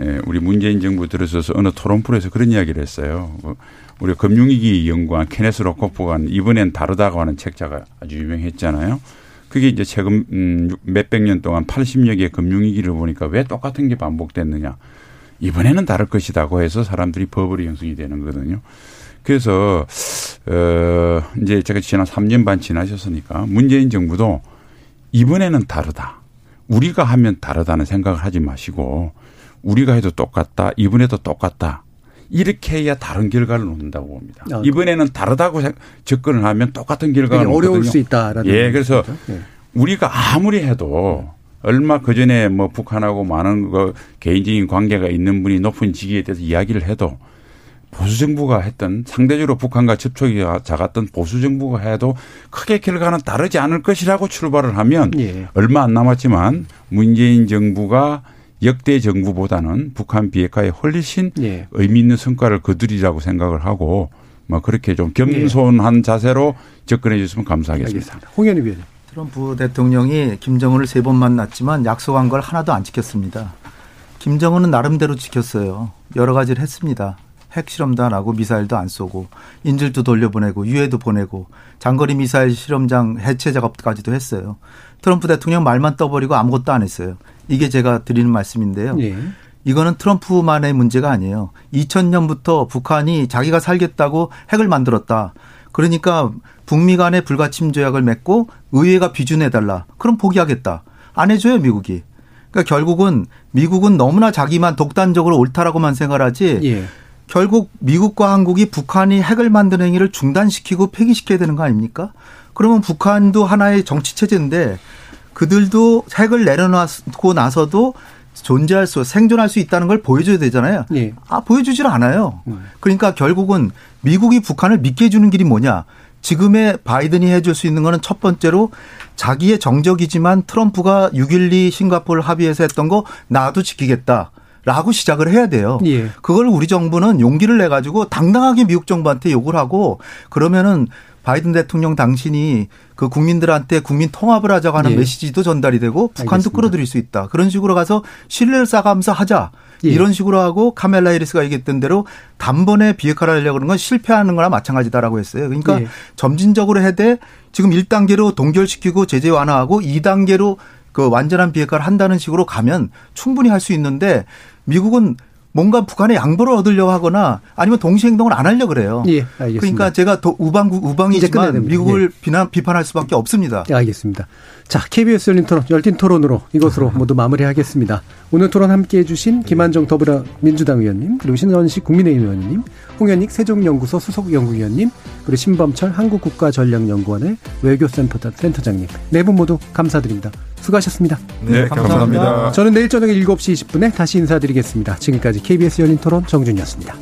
예, 우리 문재인 정부 들어서서 어느 토론 프로에서 그런 이야기를 했어요. 뭐 우리 금융위기 연구원 케네스 로코프가 이번엔 다르다고 하는 책자가 아주 유명했잖아요. 그게 이제 최근 음, 몇백 년 동안 80여 개의 금융위기를 보니까 왜 똑같은 게 반복됐느냐. 이번에는 다를 것이다고 해서 사람들이 버블이 형성이 되는 거거든요. 그래서 어 이제 제가 지난 3년 반 지나셨으니까 문재인 정부도 이번에는 다르다. 우리가 하면 다르다는 생각을 하지 마시고 우리가 해도 똑같다. 이번에도 똑같다. 이렇게 해야 다른 결과를 놓는다고 봅니다. 아, 이번에는 다르다고 접근을 하면 똑같은 결과가 어려울 수 있다라는. 예, 그래서 예. 우리가 아무리 해도 얼마 그 전에 뭐 북한하고 많은 그 개인적인 관계가 있는 분이 높은 직위에 대해서 이야기를 해도 보수 정부가 했던 상대적으로 북한과 접촉이 작았던 보수 정부가 해도 크게 결과는 다르지 않을 것이라고 출발을 하면 예. 얼마 안 남았지만 문재인 정부가 역대 정부보다는 북한 비핵화에 훨씬 예. 의미 있는 성과를 거두리라고 생각을 하고 뭐 그렇게 좀 겸손한 예. 자세로 접근해 주시면 감사하겠습니다. 홍현희 위원님. 트럼프 대통령이 김정은을 세 번 만났지만 약속한 걸 하나도 안 지켰습니다. 김정은은 나름대로 지켰어요. 여러 가지를 했습니다. 핵실험도 안 하고 미사일도 안 쏘고 인질도 돌려보내고 유해도 보내고 장거리 미사일 실험장 해체 작업까지도 했어요. 트럼프 대통령 말만 떠버리고 아무것도 안 했어요. 이게 제가 드리는 말씀인데요. 예. 이거는 트럼프만의 문제가 아니에요. 2000년부터 북한이 자기가 살겠다고 핵을 만들었다. 그러니까 북미 간의 불가침 조약을 맺고 의회가 비준해달라. 그럼 포기하겠다. 안 해줘요, 미국이. 그러니까 결국은 미국은 너무나 자기만 독단적으로 옳다라고만 생각하지 예. 결국 미국과 한국이 북한이 핵을 만드는 행위를 중단시키고 폐기시켜야 되는 거 아닙니까? 그러면 북한도 하나의 정치 체제인데 그들도 핵을 내려놓고 나서도 존재할 수, 생존할 수 있다는 걸 보여줘야 되잖아요. 예. 아, 보여주질 않아요. 음. 그러니까 결국은 미국이 북한을 믿게 해주는 길이 뭐냐. 지금의 바이든이 해줄 수 있는 거는 첫 번째로 자기의 정적이지만 트럼프가 6.12 싱가포르 합의에서 했던 거 나도 지키겠다. 라고 시작을 해야 돼요. 예. 그걸 우리 정부는 용기를 내 가지고 당당하게 미국 정부한테 욕을 하고 그러면은 바이든 대통령 당신이 그 국민들한테 국민 통합을 하자고 하는 예. 메시지도 전달이 되고 북한도 알겠습니다. 끌어들일 수 있다. 그런 식으로 가서 신뢰를 쌓아가면서 하자. 예. 이런 식으로 하고 카멜라 해리스가 얘기했던 대로 단번에 비핵화를 하려고 하는 건 실패하는 거나 마찬가지다라고 했어요. 그러니까 예. 점진적으로 해대 지금 1단계로 동결시키고 제재 완화하고 2단계로 그 완전한 비핵화를 한다는 식으로 가면 충분히 할 수 있는데 미국은 뭔가 북한의 양보를 얻으려고 하거나 아니면 동시 행동을 안 하려 고 그래요. 예, 알겠습니다. 그러니까 제가 우방 우방이지만 미국을 예. 비난 비판할 수밖에 없습니다. 예, 알겠습니다. 자, KBS 열린 토론 열띤 토론으로 이것으로 모두 마무리하겠습니다. 오늘 토론 함께 해주신 김한정 더불어민주당 의원님 그리고 신원식 국민의힘 의원님, 홍현익 세종연구소 수석 연구위원님 그리고 신범철 한국국가전략연구원의 외교센터 센터장님 네 분 모두 감사드립니다. 수고하셨습니다. 네, 감사합니다. 저는 내일 저녁 7시 20분에 다시 인사드리겠습니다. 지금까지 KBS 열린 토론 정준이었습니다.